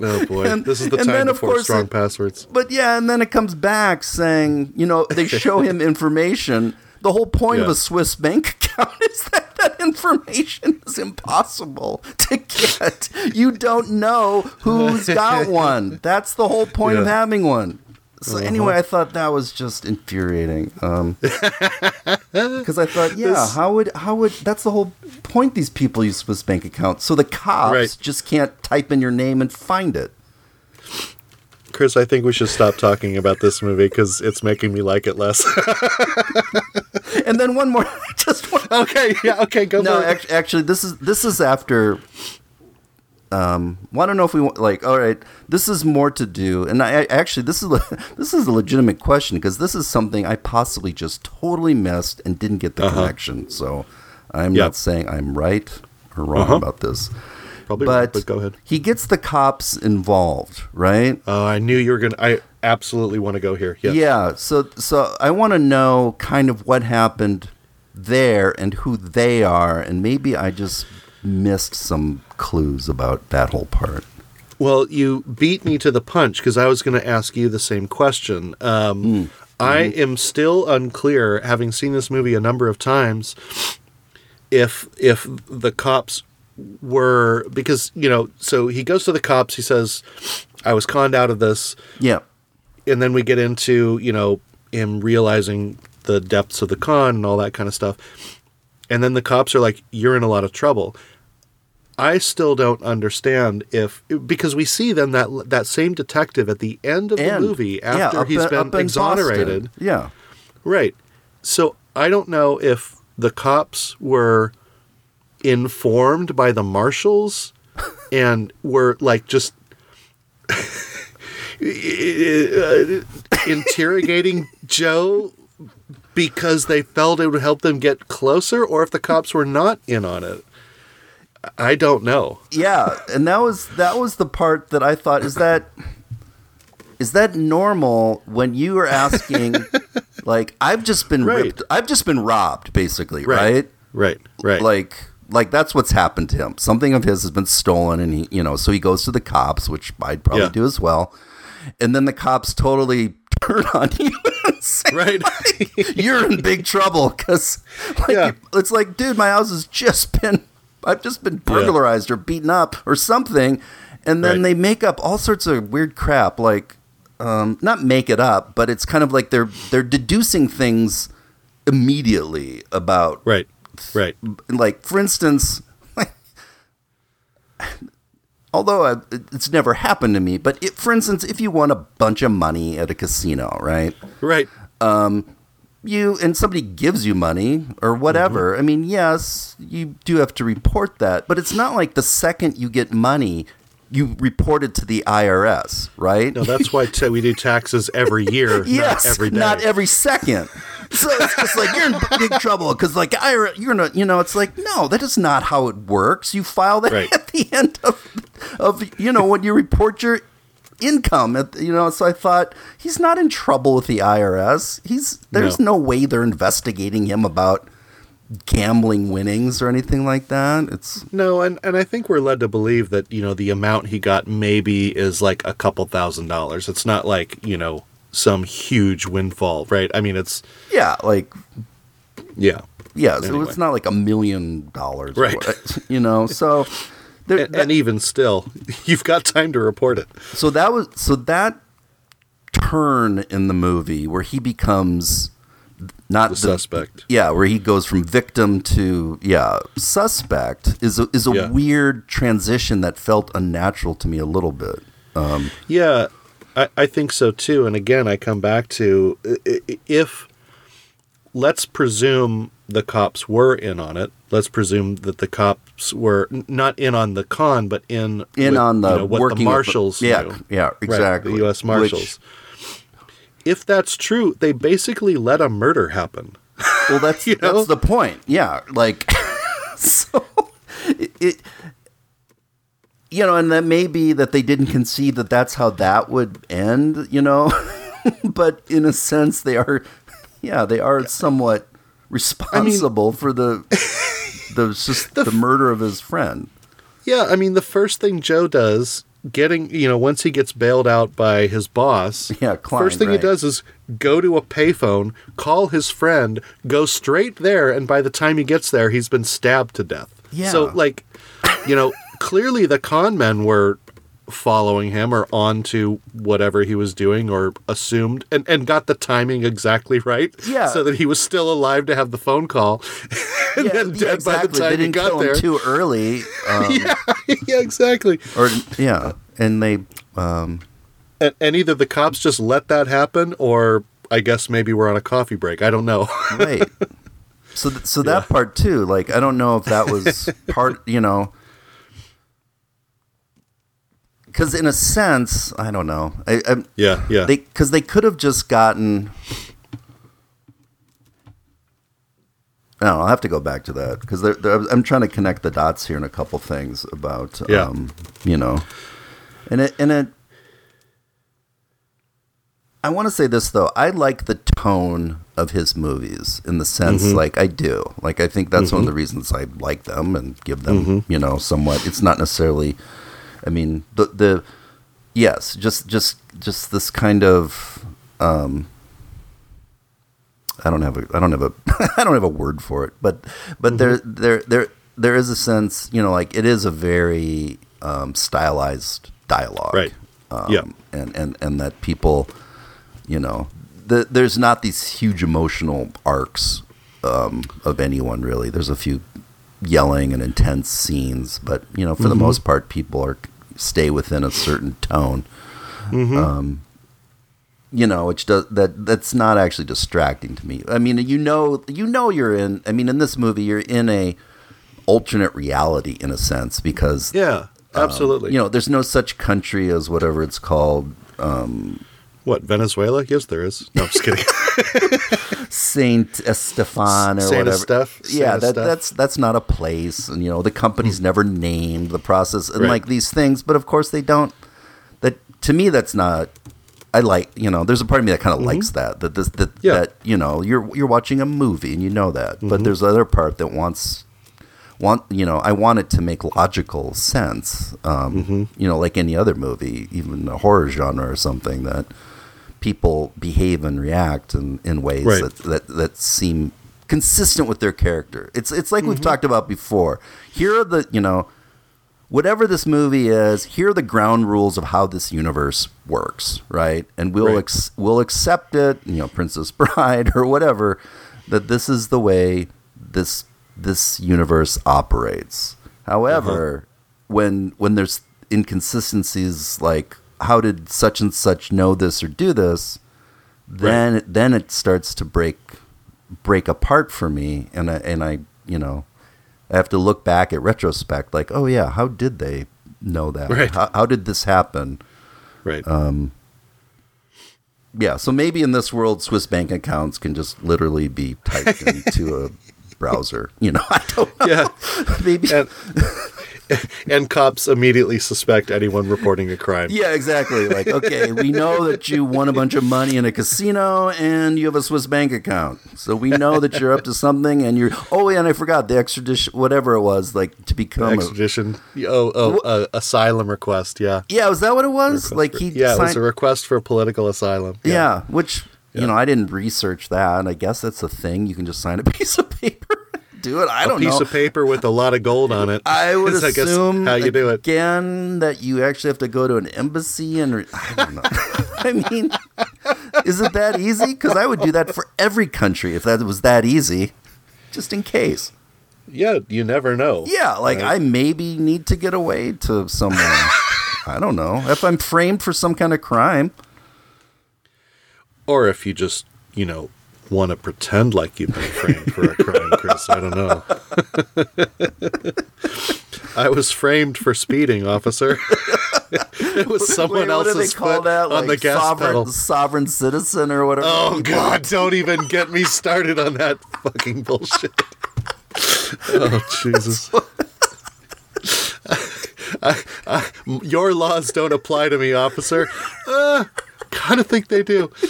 Oh boy, And- this is the time then, of before course, strong it- passwords. but yeah and then it comes back saying you know they show him information. The whole point of a swiss bank account is that that information is impossible to get. You don't know who's got one. That's the whole point of having one so Uh-huh. anyway, I thought that was just infuriating. Um, [laughs] because I thought, yeah, how would how would that's the whole point? These people use Swiss bank accounts, so the cops Right. just can't type in your name and find it. Chris, I think we should stop talking about this movie because it's making me like it less. [laughs] And then one more, [laughs] just one. okay, yeah, okay, go No, for it. act- actually, this is this is after. Um, well, I don't know if we want like. All right, this is more to do, and I, I actually this is a, [laughs] this is a legitimate question because this is something I possibly just totally missed and didn't get the connection. So I'm Yeah. not saying I'm right or wrong Uh-huh. about this. Probably, but, but go ahead. he gets the cops involved, right? Oh, I knew you were gonna. I absolutely want to go here. Yes. Yeah. So so I want to know kind of what happened there and who they are, and maybe I just missed some clues about that whole part. Well, you beat me to the punch because I was going to ask you the same question. Um, I am still unclear, having seen this movie a number of times, if if the cops were because you know. So he goes to the cops. He says, "I was conned out of this." Yeah. and then we get into you know him realizing the depths of the con and all that kind of stuff and then the cops are like you're in a lot of trouble i still don't understand if because we see then that that same detective at the end of And- the movie after up he's in- been exonerated Boston. Yeah. right so i don't know if the cops were informed by the marshals [laughs] and were like just interrogating Joe because they felt it would help them get closer, or if the cops were not in on it. I don't know. Yeah, and that was that was the part that I thought is that is that normal when you are asking [laughs] like I've just been Right. ripped I've just been robbed basically, right? Right. Right. Like like that's what's happened to him. Something of his has been stolen and he, you know, so he goes to the cops, which I'd probably Yeah. do as well. And then the cops totally [laughs] turn on you say, Right. you're in big trouble because like, Yeah. it's like, dude, my house has just been, I've just been burglarized or beaten up or something. And then Right. they make up all sorts of weird crap, like, um, not make it up, but it's kind of like they're they're deducing things immediately about right. Right. like for instance [laughs] although I, it's never happened to me but it, for instance if you won a bunch of money at a casino right Right. You and somebody gives you money or whatever Mm-hmm. i mean yes you do have to report that but it's not like the second you get money you report it to the irs right No, that's why t- we do taxes every year, [laughs] yes, not every day. not every second. So it's just like you're in big [laughs] trouble because, like, I, you're not, you know, it's like no, that is not how it works. You file that Right. [laughs] at the end of, of, you know, when you report your income. You know, so I thought he's not in trouble with the IRS. He's there's No. no way they're investigating him about gambling winnings or anything like that. It's No, and, and I think we're led to believe that, you know, the amount he got maybe is like a couple thousand dollars. It's not like, you know, some huge windfall, right? I mean, it's, yeah, like yeah. yeah, so Anyway. it's not like a million dollars, Right. [laughs] You know, so. There, And, and even still, [laughs] you've got time to report it. so that was so that turn in the movie where he becomes not The suspect. yeah where he goes from victim to yeah suspect is a, is a Yeah. weird transition that felt unnatural to me a little bit um, Yeah, I, I think so too. And again, I come back to if let's presume the cops were in on it. Let's presume that the cops were n- not in on the con, but in in with, on the you know, what working the marshals. yeah knew. yeah Right, exactly the U.S. Which- Marshals. if that's true, they basically let a murder happen. well that's [laughs] You know? that's the point yeah like [laughs] so it, it you know and that may be that they didn't concede that that's how that would end you know [laughs] but in a sense they are yeah they are somewhat responsible for the [laughs] the just the, murder of his friend Yeah, I mean, the first thing Joe does, getting, you know, once he gets bailed out by his boss, [laughs] Yeah, Klein, first thing right. he does is go to a payphone, call his friend, go straight there, and by the time he gets there, he's been stabbed to death. Yeah. So, like, you know, clearly the con men were following him or on to whatever he was doing or assumed and, and got the timing exactly right Yeah. so that he was still alive to have the phone call. [laughs] And then dead by the time they he didn't got kill there. him too early [laughs] um, [laughs] yeah exactly. or yeah and they um and, and either the cops just let that happen or i guess maybe we're on a coffee break. I don't know. Right. So th- so that part too like i don't know if that was part you know because in a sense i don't know i, I yeah yeah they because they could have just gotten don't know. I'll have to go back to that because I'm trying to connect the dots here in a couple things about, Yeah. um, you know, and it and it. I want to say this though. I like the tone of his movies in the sense, Mm-hmm. like I do. Like I think that's one of the reasons I like them and give them, Mm-hmm. you know, somewhat. It's not necessarily. I mean, the the yes, just just just this kind of. Um, I don't have a I don't have a [laughs] I don't have a word for it, but but there Mm-hmm. there there there is a sense, you know, like it is a very um, stylized dialogue, Right. Um, Yeah. and and and that people, you know, the, there's not these huge emotional arcs um, of anyone really. There's a few yelling and intense scenes, but you know, for the Mhm. most part, people are stay within a certain tone. Mhm. Um, you know, which does that. That's not actually distracting to me. I mean, you know, you know, you're in. I mean, in this movie, you're in a alternate reality in a sense because Yeah, um, absolutely. you know, there's no such country as whatever it's called. Um, what Venezuela? Yes, there is. No, I'm just kidding. [laughs] Saint Estefan or Saint whatever. Esteph? Yeah, that, that's that's not a place, and you know the company's never named the process and Right. like these things. But of course they don't. That to me, that's not. I like you know. There's a part of me that kind of likes that that this that Yeah. that you know you're you're watching a movie and you know that, but Mhm. there's other part that wants want you know I want it to make logical sense. Um, Mhm. You know, like any other movie, even a horror genre or something that people behave and react in, in ways Right. that, that that seem consistent with their character. It's it's like we've mm-hmm. talked about before. Here are the you know whatever this movie is. Here are the ground rules of how this universe works, right? And we'll Right. ex- we'll accept it. You know, Princess [laughs] Bride or whatever. That this is the way this this universe operates. However, uh-huh. when when there's inconsistencies like how did such and such know this or do this, then then it starts to break break apart for me, and I, and I you know I have to look back at retrospect like oh yeah how did they know that Right. how, how did this happen right. um, yeah, so maybe in this world, Swiss bank accounts can just literally be typed [laughs] into a browser. You know, [laughs] I don't know. yeah. [laughs] Maybe. And, and cops immediately suspect anyone reporting a crime. Yeah, exactly. Like, okay, we know that you won a bunch of money in a casino and you have a Swiss bank account. So we know that you're up to something and you're. Oh, yeah, and I forgot the extradition, whatever it was, like to become a. Extradition. Oh, oh, uh, asylum request. Yeah. Yeah, was that what it was? Request Like for- he. yeah, it was a request for political asylum. Yeah, which Yeah. you know I didn't research that, and I guess that's a thing. You can just sign a [laughs] piece of paper, do it. I don't know. a piece know. of paper with a lot of gold on it. I [laughs] would is, I guess, assume how you do it. again that you actually have to go to an embassy and re- I don't know. [laughs] I mean, is it that easy? Because I would do that for every country if that was that easy, just in case. Yeah, you never know. Yeah, like Right. I maybe need to get away to somewhere. [laughs] I don't know if I'm framed for some kind of crime. Or if you just, you know, want to pretend like you've been framed for a crime, Chris. I don't know. I was framed for speeding, officer. it was someone Wait, else's call foot that? on Like the gas sovereign, pedal. sovereign citizen or whatever. Oh God! Don't even get me started on that fucking bullshit. Oh Jesus! [laughs] I, I, your laws don't apply to me, officer. Uh, kind of think they do. [laughs]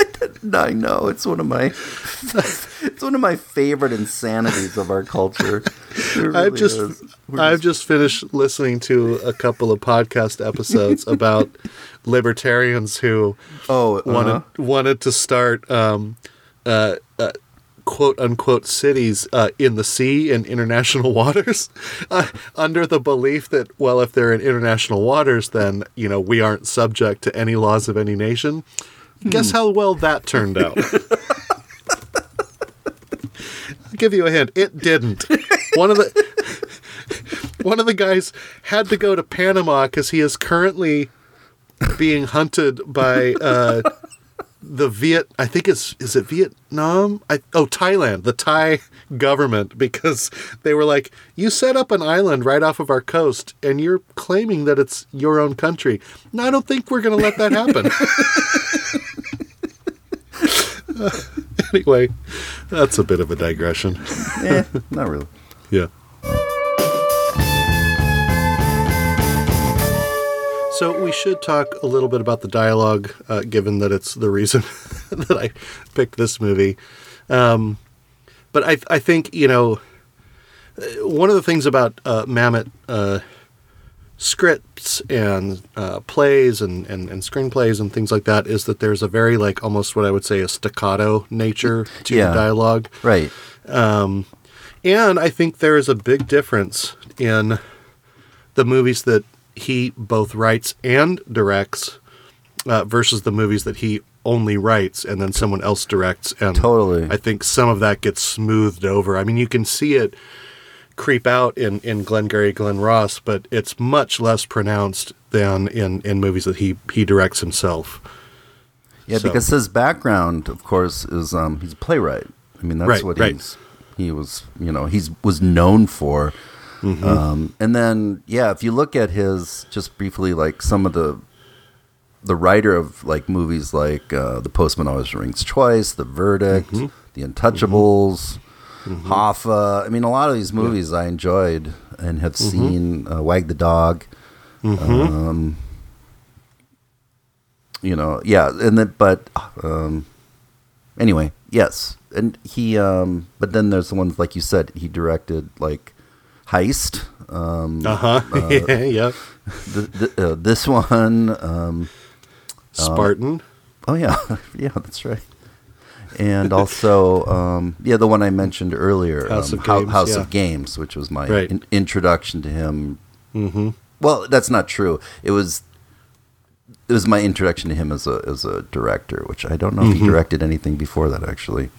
[laughs] I know it's one of my [laughs] it's one of my favorite insanities of our culture. Really I've just. I've just finished listening to a couple of podcast episodes [laughs] about libertarians who Oh, wanted uh-huh. wanted to start um, uh, uh, quote unquote cities uh, in the sea in international waters uh, under the belief that well if they're in international waters then you know we aren't subject to any laws of any nation. Guess how well that turned out. I'll give you a hint. It didn't. One of the one of the guys had to go to Panama because he is currently being hunted by uh, the Viet. I think it's is it Vietnam? I, oh, Thailand, the Thai government, because they were like, you set up an island right off of our coast, and you're claiming that it's your own country. No, I don't think we're going to let that happen. [laughs] anyway, that's a bit of a digression. Eh, not really. Yeah. So we should talk a little bit about the dialogue, uh, given that it's the reason [laughs] that I picked this movie. Um, but I, I think you know, uh, one of the things about uh, Mamet uh, scripts and uh, plays and, and, and screenplays and things like that is that there's a very like almost what I would say a staccato nature to Yeah. the dialogue. Right. Um, and I think there is a big difference in the movies that he both writes and directs uh, versus the movies that he only writes and then someone else directs. And Totally. I think some of that gets smoothed over. I mean, you can see it creep out in, in Glengarry Glen Ross, but it's much less pronounced than in, in movies that he, he directs himself. Yeah, So- because his background, of course, is um, he's a playwright. I mean, that's Right, what right. he's he was, you know, he's was known for. Mm-hmm. Um, and then, yeah, if you look at his just briefly, like some of the the writer of like movies like uh, The Postman Always Rings Twice, The Verdict, Mm-hmm. The Untouchables, Hoffa. I mean, a lot of these movies I enjoyed and have Mm-hmm. seen. Uh, Wag the Dog. Um, you know, yeah, and then but um, anyway, yes, and he. Um, but then there's the ones like you said he directed like Heist. Um, Uh [laughs] huh. yeah, the, uh, this one. Um, Spartan. oh yeah, [laughs] yeah, that's right. And also, um, yeah, the one I mentioned earlier, House um, of Games, House yeah. of Games, which was my Right. in- introduction to him. Mm-hmm. Well, that's not true. It was it was my introduction to him as a as a director, which I don't know if Mm-hmm. he directed anything before that actually.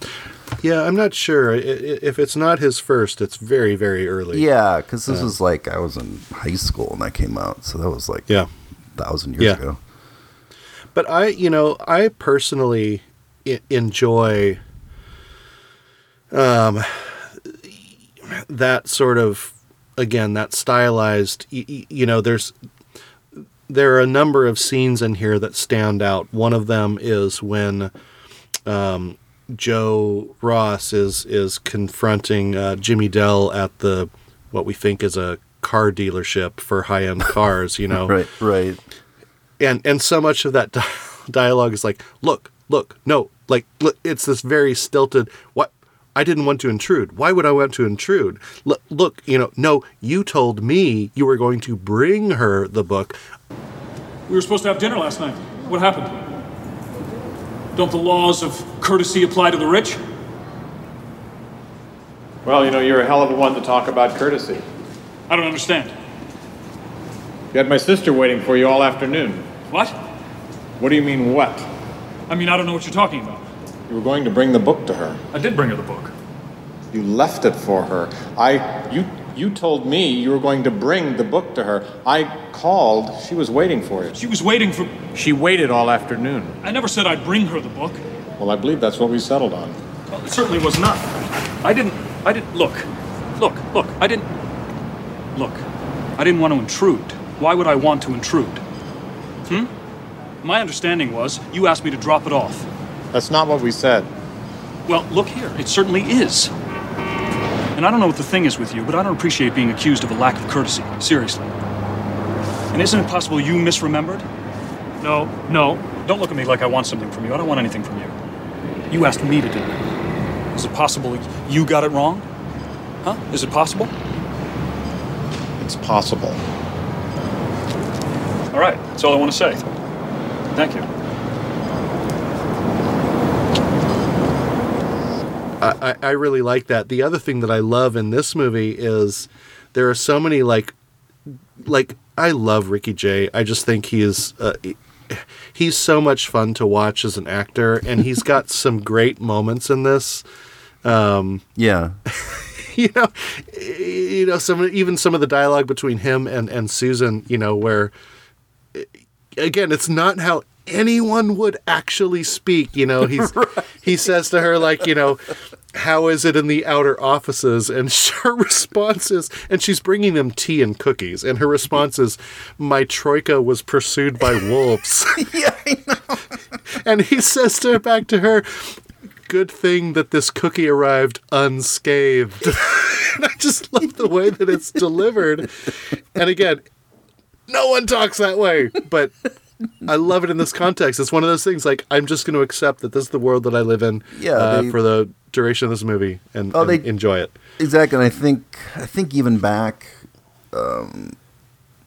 Yeah, I'm not sure. If it's not his first, it's very, very early. Yeah, because this was like I was in high school when that came out, so that was like Yeah. a thousand years Yeah. ago. But I, you know, I personally I- enjoy um, that sort of, again, that stylized, y- y- you know, there's, there are a number of scenes in here that stand out. One of them is when um, Joe Ross is is confronting uh, Jimmy Dell at the what we think is a car dealership for high end [laughs] cars. You know, Right, right. and and so much of that di- [laughs] dialogue is like look look no like look, it's this very stilted what i didn't want to intrude why would i want to intrude look, look you know no you told me you were going to bring her the book We were supposed to have dinner last night. What happened? Don't the laws of courtesy apply to the rich? Well, you know, you're a hell of a one to talk about courtesy. I don't understand. You had my sister waiting for you all afternoon. What? What do you mean, what? I mean, I don't know what you're talking about. You were going to bring the book to her. I did bring her the book. You left it for her. I, you, you told me you were going to bring the book to her. I called. She was waiting for you. She was waiting for. She waited all afternoon. I never said I'd bring her the book. Well, I believe that's what we settled on. Well, it certainly was not. I didn't. I didn't. Look. Look. Look. I didn't. Look. I didn't want to intrude. Why would I want to intrude? Hmm? My understanding was you asked me to drop it off. That's not what we said. Well, look here. It certainly is. And I don't know what the thing is with you, but I don't appreciate being accused of a lack of courtesy. Seriously. And isn't it possible you misremembered? No, no. Don't look at me like I want something from you. I don't want anything from you. You asked me to do it. Is it possible you got it wrong? Huh? Is it possible? It's possible. All right. That's all I want to say. Thank you. I, I really like that. The other thing that i love in this movie is there are so many like like i love ricky jay. I just think he is uh, he's so much fun to watch as an actor and he's got [laughs] some great moments in this. Yeah, [laughs] you know, you know, some even some of the dialogue between him and and Susan, you know, where again, it's not how anyone would actually speak. You know, he's [laughs] he says to her like, you know, how is it in the outer offices? And [laughs] her response is, and she's bringing them tea and cookies, and her response is, my troika was pursued by [laughs] wolves. yeah, I know. and he says to her back to her, "Good thing that this cookie arrived unscathed." and I just love the way that it's delivered. And again, no one talks that way, but I love it in this context. It's one of those things like I'm just going to accept that this is the world that I live in Yeah, uh, they- for the duration of this movie and, Oh, and they- enjoy it. exactly. And I think I think even back, um,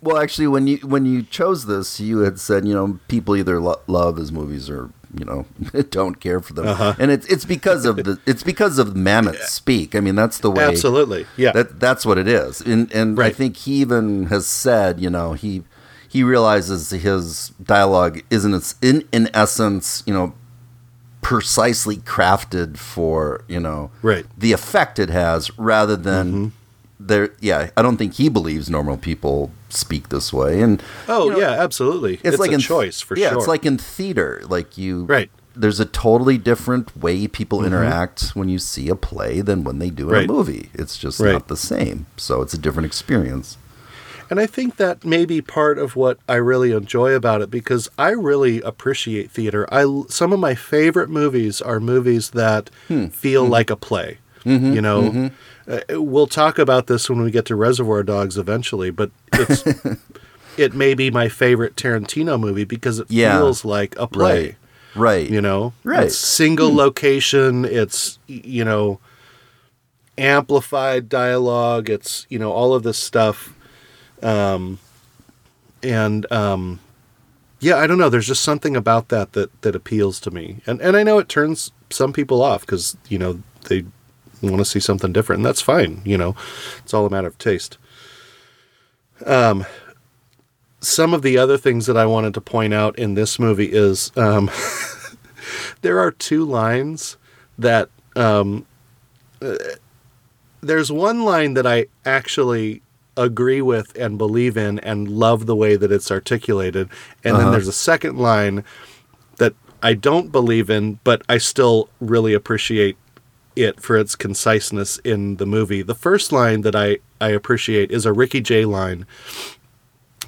well, actually, when you when you chose this, you had said you know people either lo- love his movies or you know [laughs] don't care for them, Uh-huh. and it's it's because of the it's because of Mamet speak. I mean, that's the way. Absolutely, yeah. That that's what it is, and and I think he even has said, you know, he he realizes his dialogue isn't in in essence, you know, precisely crafted for you know Right. the effect it has, rather than Mm-hmm. There. Yeah, I don't think he believes normal people speak this way, and Oh you know, yeah, absolutely. It's, like a in choice for yeah, sure. it's like in theater. Like you, Right. There's a totally different way people mm-hmm. interact when you see a play than when they do in Right. a movie. It's just Right. not the same. So it's a different experience. And I think that may be part of what I really enjoy about it because I really appreciate theater. I some of my favorite movies are movies that hmm. feel hmm. like a play. You know, Uh, we'll talk about this when we get to Reservoir Dogs eventually, but it's [laughs] it may be my favorite Tarantino movie because it Yeah. feels like a play. Right. Right. You know, Right. It's single location. It's you know, amplified dialogue. It's you know all of this stuff, um, and um, yeah, I don't know. There's just something about that that that appeals to me, and and I know it turns some people off because you know they want to see something different, and that's fine. You know, it's all a matter of taste. Um, some of the other things that I wanted to point out in this movie is um, [laughs] there are two lines that um, uh, there's one line that I actually agree with and believe in and love the way that it's articulated, and then there's a second line that I don't believe in, but I still really appreciate it for its conciseness in the movie. The first line that I, I appreciate is a Ricky Jay line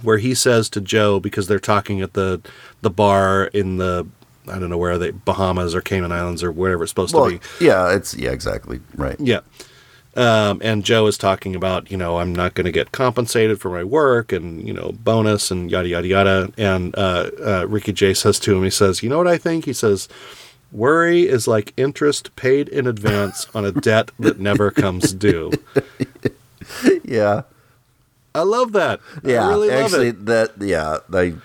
where he says to Joe because they're talking at the the bar in the I don't know where are they Bahamas or Cayman Islands or wherever it's supposed Well, to be. yeah, it's yeah, exactly right. Yeah. Um, and Joe is talking about, you know, I'm not going to get compensated for my work and, you know, bonus and yada, yada, yada. And uh, uh, Ricky Jay says to him, he says, You know what I think? He says, Worry is like interest paid in advance on a debt that never comes due. [laughs] Yeah, I love that. yeah. I really love actually, it. that yeah, I,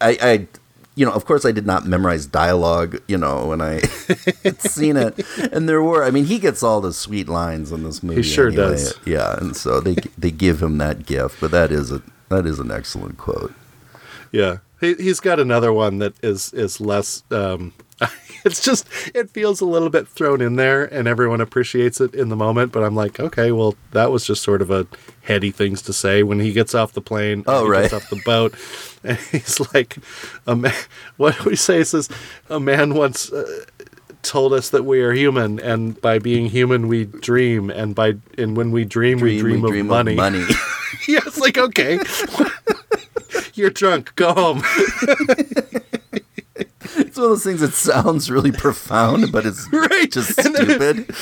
I, I, you know, of course, I did not memorize dialogue. You know, when I [laughs] had seen it, and there were. I mean, he gets all the sweet lines in this movie. He sure anyway. does. Yeah, and so they they give him that gift, but that is a that is an excellent quote. Yeah, he, he's got another one that is is less. Um, [laughs] it's just it feels a little bit thrown in there, and everyone appreciates it in the moment. But I'm like, okay, well, that was just sort of a heady things to say when he gets off the plane. Oh, he right. gets off the boat, [laughs] and he's like, a man, [laughs] what do we say? He says, a man once. Uh, told us that we are human and by being human we dream and by and when we dream, we dream, of money money. yeah, it's like okay, you're drunk. Go home. It's one of those things that sounds really profound, but it's [laughs] Right. just And stupid. [laughs]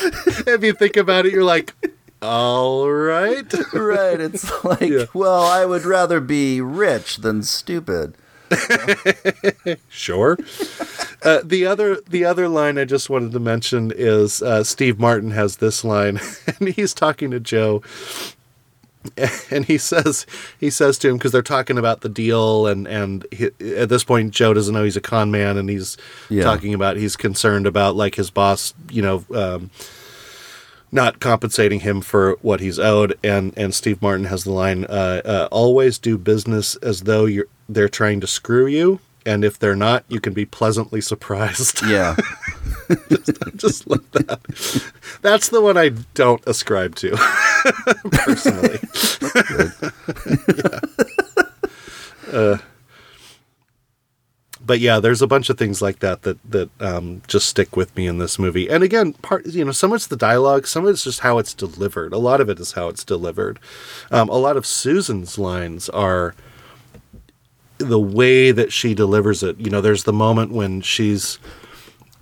if you think about it, you're like, all right. [laughs] right? It's like, Yeah. well, I would rather be rich than stupid. Sure. Uh, the other the other line I just wanted to mention is uh, Steve Martin has this line, and he's talking to Joe, [laughs] and he says he says to him because they're talking about the deal, and and he, at this point Joe doesn't know he's a con man, and he's Yeah. talking about he's concerned about like his boss, you know. Um, not compensating him for what he's owed, and and Steve Martin has the line: uh, uh, "Always do business as though you're they're trying to screw you, and if they're not, you can be pleasantly surprised." [laughs] Yeah. Just like that. That's the one I don't ascribe to [laughs] personally. [laughs] Yeah. Uh, but yeah, there's a bunch of things like that that that um, just stick with me in this movie. And again, part you know, some of it's the dialogue, some of it's just how it's delivered. A lot of it is how it's delivered. Um, a lot of Susan's lines are the way that she delivers it. You know, there's the moment when she's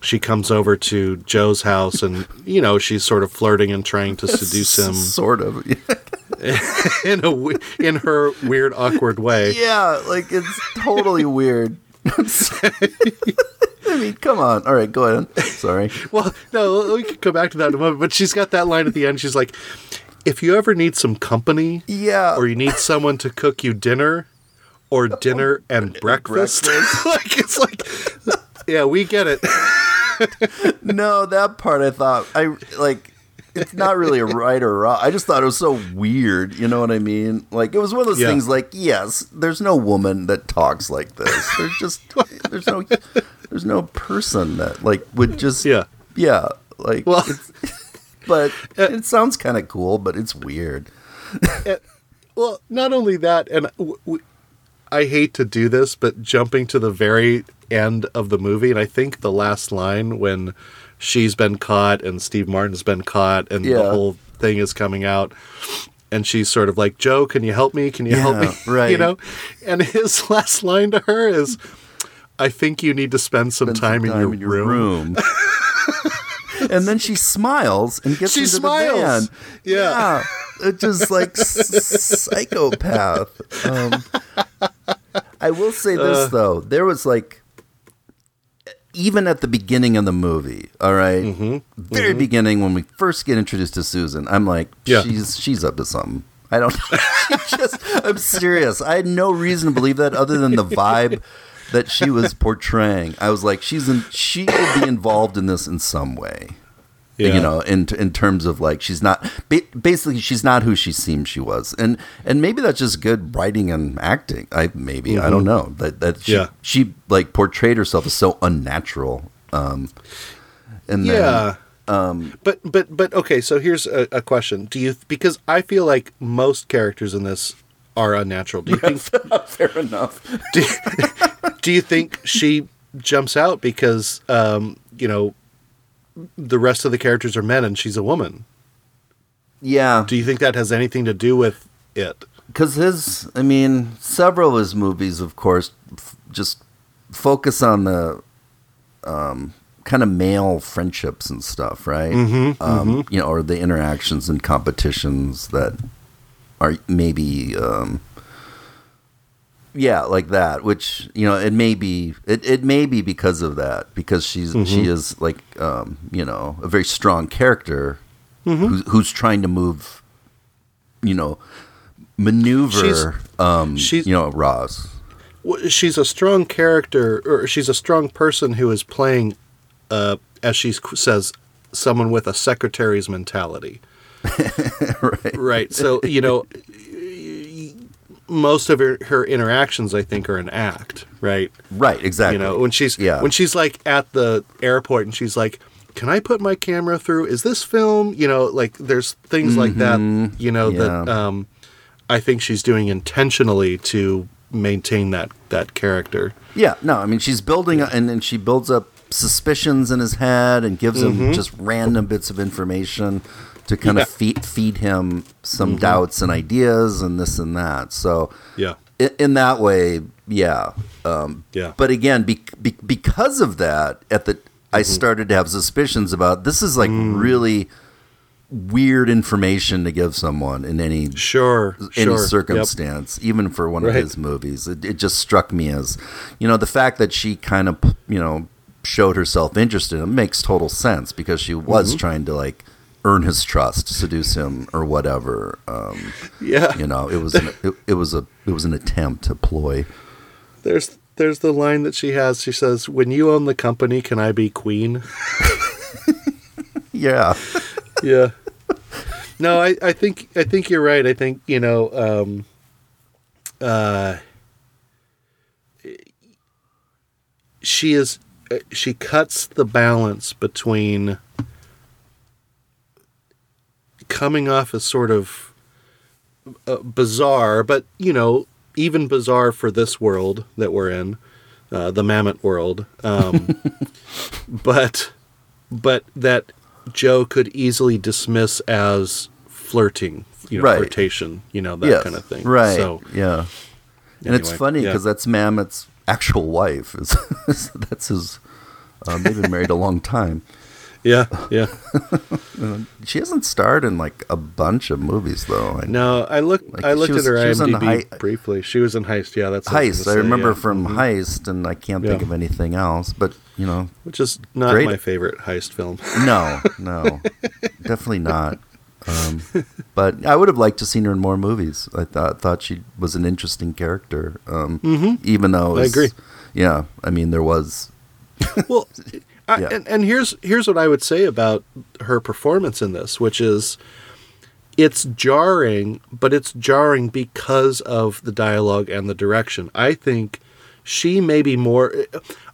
she comes over to Joe's house and you know she's sort of flirting and trying to [laughs] seduce him Sort of. [laughs] in a in her weird awkward way. yeah, like it's totally weird. [laughs] I mean, come on. All right, go ahead. Sorry. Well, no, we could go back to that in a moment. But she's got that line at the end. She's like, "If you ever need some company, Yeah. or you need someone to cook you dinner, or dinner and breakfast, [laughs] like it's like, yeah, we get it. [laughs] no, that part I thought I like it's not really a right or wrong. I just thought it was so weird. You know what I mean? Like it was one of those Yeah. things. Like yes, there's no woman that talks like this. There's just there's no there's no person that like would just Yeah. yeah like Well- it's, but [laughs] it sounds kind of cool, but it's weird. Eh, well, not only that, and w- w- I hate to do this, but jumping to the very end of the movie, and I think the last line when she's been caught and Steve Martin's been caught, and Yeah. the whole thing is coming out, and she's sort of like, "Joe, can you help me? Can you help me?" [laughs] Right. you know, and his [laughs] last line to her is. I think you need to spend some Spend some time, in, your room. [laughs] [laughs] and then she smiles and gets She into smiles. the van. Yeah. It's just like psychopath. Um, I will say this Uh. though, there was like even at the beginning of the movie, all right? Mm-hmm. very beginning when we first get introduced to Susan, I'm like, Yeah. she's she's up to something. I don't [laughs] just I'm serious. I had no reason to believe that other than the vibe that she was portraying. I was like, she's in she will be involved in this in some way Yeah. you know in in terms of like she's not basically she's not who she seemed she was and and maybe that's just good writing and acting i maybe i don't know that that she, Mm-hmm. Yeah. she like portrayed herself as so unnatural um and then, Yeah. but but but okay. So here's a, a question: Do you because I feel like most characters in this are unnatural. Do you [laughs] think? [laughs] fair enough [laughs] do, do you think she jumps out because um, you know the rest of the characters are men and she's a woman? yeah Do you think that has anything to do with it? because his i mean several of his movies of course f- just focus on the um kind of male friendships and stuff right mm-hmm, um you know or the interactions and competitions that are maybe um yeah like that which you know it may be it, it may be because of that because she's she is like um you know a very strong character who's, who's trying to move you know maneuver She's- um she's- you know Roz She's a strong character, or she's a strong person who is playing, uh, as she says, someone with a secretary's mentality. [laughs] right Right. So, you know, most of her, her interactions, I think, are an act, right? right exactly You know, when she's Yeah. when she's like at the airport and she's like, "Can I put my camera through? Is this film?" You know, like there's things like that. You know that Mm-hmm. Um, I think she's doing intentionally to maintain that that character. Yeah, no, I mean she's building and then she builds up suspicions in his head and gives him just random bits of information to kind Yeah. of feed feed him some doubts and ideas and this and that. So Yeah. in, in that way, yeah, um, Yeah. But again, be, be, because of that, at the I started to have suspicions about this is like really weird information to give someone in any Sure. any sure. Yep. circumstance, even for one Right. of his movies. It, it just struck me as, you know, the fact that she kind of, you know, showed herself interested in him makes total sense because she was Mm-hmm. trying to like earn his trust, seduce him, or whatever. Um, Yeah. you know, it was an, it, it was a it was an attempt to ploy. There's there's the line that she has. She says, "When you own the company, can I be queen?" [laughs] Yeah, yeah. No, I, I think I think you're right. I think you know, um, uh, she is uh, she cuts the balance between coming off as sort of uh, bizarre, but you know, even bizarre for this world that we're in, uh, the Mamet world. Um, [laughs] but but that Joe could easily dismiss as flirting, you know, Right. flirtation, you know, that yes, kind of thing. Right. So yeah, and it's funny yeah. because that's Mamet's actual wife. Is [laughs] that's his. Um, they've been married a long time. Yeah, yeah. [laughs] She hasn't starred in like a bunch of movies though. I No, I looked. Like, I looked was- at her IMDb briefly. She was in Heist. Yeah, that's Heist. I say, remember yeah. from Mhm. Heist, and I can't think of anything else. But you know, which is not Great. my favorite heist film. no, [laughs] no, definitely not. Um, but I would have liked to seen her in more movies. I thought thought she was an interesting character. Um, Even though Mm-hmm. I agree. Yeah, I mean there was. well, [laughs] I, Yeah. and, and here's here's what I would say about her performance in this, which is it's jarring, but it's jarring because of the dialogue and the direction. I think she maybe more.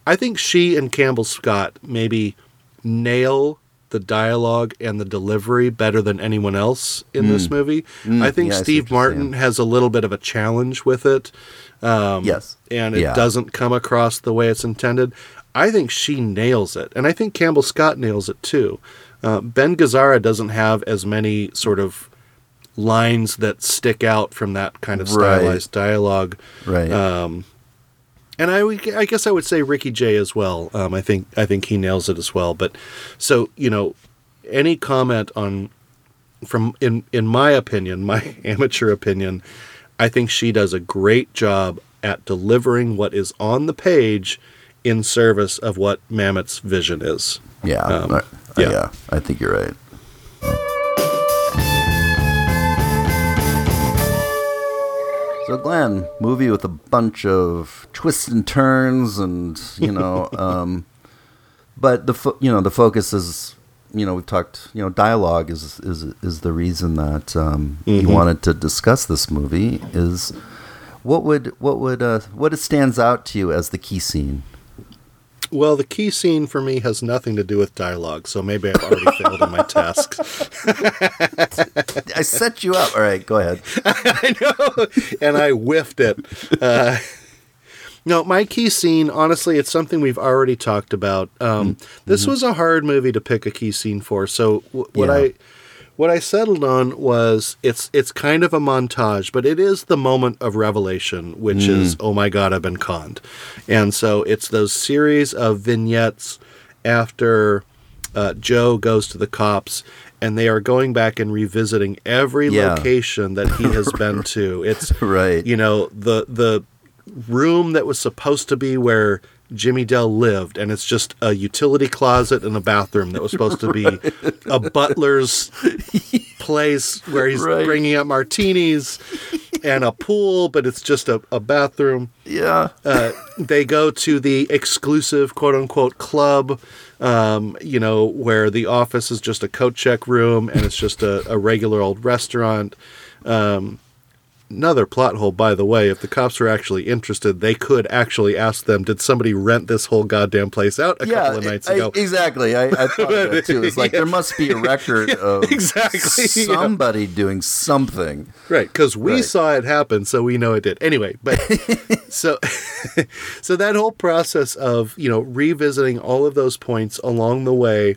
I think she and Campbell Scott maybe nail the dialogue and the delivery better than anyone else in this movie. I think yeah, Steve Martin has a little bit of a challenge with it um, yes. and it Yeah. doesn't come across the way it's intended. I think she nails it, and I think Campbell Scott nails it too. Uh, ben Gazzara doesn't have as many sort of lines that stick out from that kind of Right. stylized dialogue. Right. Um, and I, I guess I would say Ricky Jay as well. Um, I think I think he nails it as well. But so you know, any comment on from in in my opinion, my [laughs] amateur opinion, I think she does a great job at delivering what is on the page in service of what Mamet's vision is. yeah. um, uh, yeah. yeah. I think you're right. So Glenn, movie with a bunch of twists and turns, and you know, [laughs] um, but the fo- you know the focus is you know we've talked you know dialogue is is is the reason that um, you wanted to discuss this movie is what would what would uh, what stands out to you as the key scene? Well, the key scene for me has nothing to do with dialogue, so maybe I've already [laughs] failed in my task. I set you up. All right, go ahead. [laughs] I know, and I whiffed it. Uh, no, my key scene, honestly, it's something we've already talked about. Um, This was a hard movie to pick a key scene for. So w- what Yeah. I what I settled on was it's it's kind of a montage, but it is the moment of revelation, which is oh my god, I've been conned, and so it's those series of vignettes after uh, Joe goes to the cops. And they are going back and revisiting every Yeah. location that he has [laughs] been to. It's Right. you know the the room that was supposed to be where Jimmy Dell lived, and it's just a utility closet and a bathroom that was supposed to be [laughs] a butler's place where he's Right. bringing up martinis and a pool, but it's just a, a bathroom. Yeah. Uh, they go to the exclusive quote unquote club, um, you know, where the office is just a coat check room and it's just a, a regular old restaurant. Um, another plot hole, by the way, if the cops were actually interested, they could actually ask them, did somebody rent this whole goddamn place out a couple of nights I- ago? exactly. I, I thought that too. It's [laughs] like there must be a record [laughs] of exactly, [laughs] yeah. somebody doing something. Right, because we Right. saw it happen, so we know it did. Anyway, but so so that whole process of you know revisiting all of those points along the way,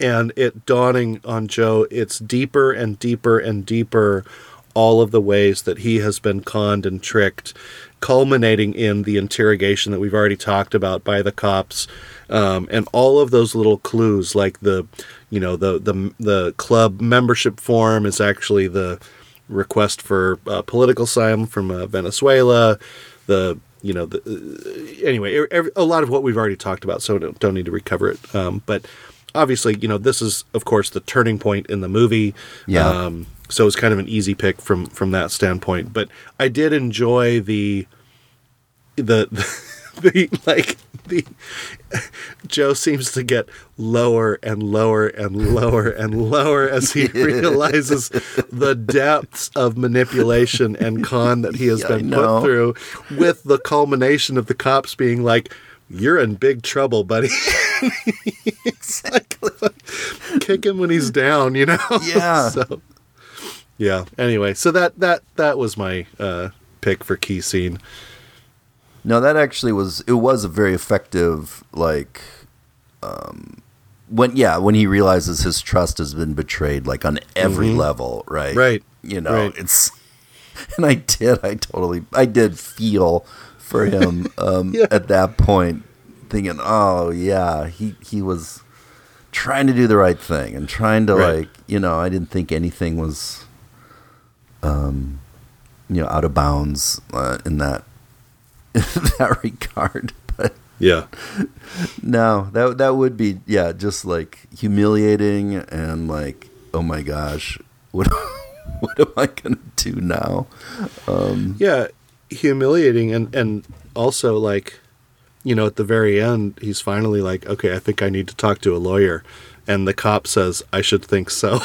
and it dawning on Joe, it's deeper and deeper and deeper. All of the ways that he has been conned and tricked, culminating in the interrogation that we've already talked about by the cops, um, and all of those little clues, like the, you know, the the the club membership form is actually the request for uh, political asylum from uh, Venezuela. The you know the uh, anyway, every, a lot of what we've already talked about, so don't, don't need to recover it. Um, but obviously, you know, this is of course the turning point in the movie. Yeah. Um, so it's kind of an easy pick from from that standpoint. But I did enjoy the the [laughs] the, like the Joe seems to get lower and lower and lower and lower as he [laughs] realizes the depths of manipulation and con that he has Yeah, been put through with the culmination of the cops being like you're in big trouble, buddy. exactly. Kick him when he's down, you know. Yeah. [laughs] so, yeah. Anyway, so that that that was my uh, pick for key scene. No, that actually was it was a very effective like um when yeah, when he realizes his trust has been betrayed like on every level, right? Mm-hmm. Right, You know, right. it's [laughs] and I did I totally I did feel for him [laughs] um Yeah. at that point thinking, "Oh, yeah, he he was trying to do the right thing and trying to Right. like, you know, I didn't think anything was um you know, out of bounds uh, in that [laughs] in that regard. [laughs] But Yeah. no, that that would be yeah, just like humiliating and like, oh my gosh, what [laughs] what am I gonna do now? Yeah, humiliating and and also like you know, at the very end, he's finally like, okay, I think I need to talk to a lawyer. And the cop says, I should think so.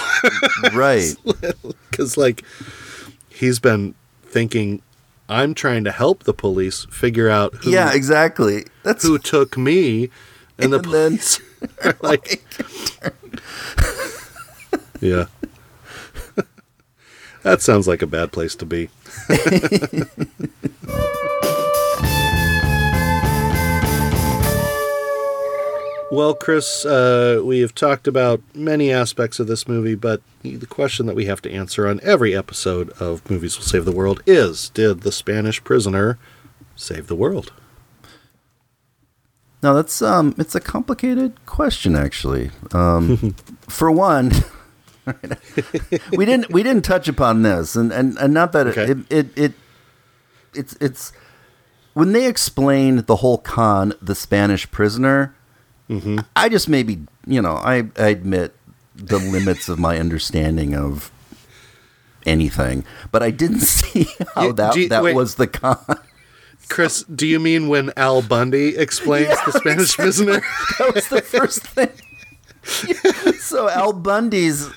right. Because, like, he's been thinking, I'm trying to help the police figure out who, yeah, exactly. That's who took me. And, the [laughs] And then- police [laughs] are [laughs] like, yeah. that sounds like a bad place to be. Well, Chris, uh, we have talked about many aspects of this movie, but the question that we have to answer on every episode of Movies Will Save the World is Did the Spanish prisoner save the world? Now, that's um, it's a complicated question actually. Um, [laughs] for one, [laughs] we didn't we didn't touch upon this, and and, and not that Okay. it, it it it's it's when they explained the whole con, the Spanish prisoner. I just maybe you know I, I admit the limits of my understanding of anything, but I didn't [laughs] see how You- that you- that wait. was the con. Chris, do you mean when Al Bundy explains the Spanish prisoner? [laughs] that was the first thing. [laughs] so Al Bundy's,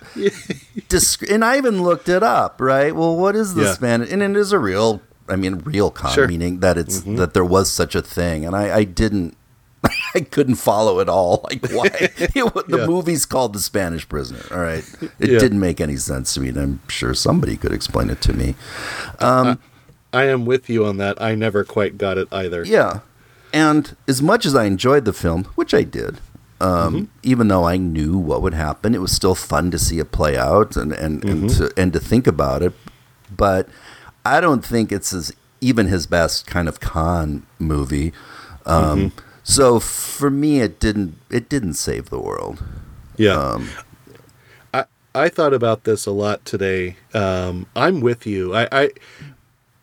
disc- and I even looked it up. Right. Well, what is the Yeah. Spanish? And it is a real. I mean, real con, Sure. Mm-hmm. meaning that it's that there was such a thing, and I, I didn't. [laughs] I couldn't follow it all. Like why [laughs] it, the Yeah. movie's called The Spanish Prisoner. All right, it Yeah. didn't make any sense to me, and I'm sure somebody could explain it to me. I am with you on that. I never quite got it either. Yeah. And as much as I enjoyed the film, which I did, um, even though I knew what would happen, it was still fun to see it play out and, and, and, to, and to think about it. But I don't think it's his, even his best kind of con movie. Um, So for me, it didn't it didn't save the world. Yeah. Um, I, I thought about this a lot today. Um, I'm with you. I,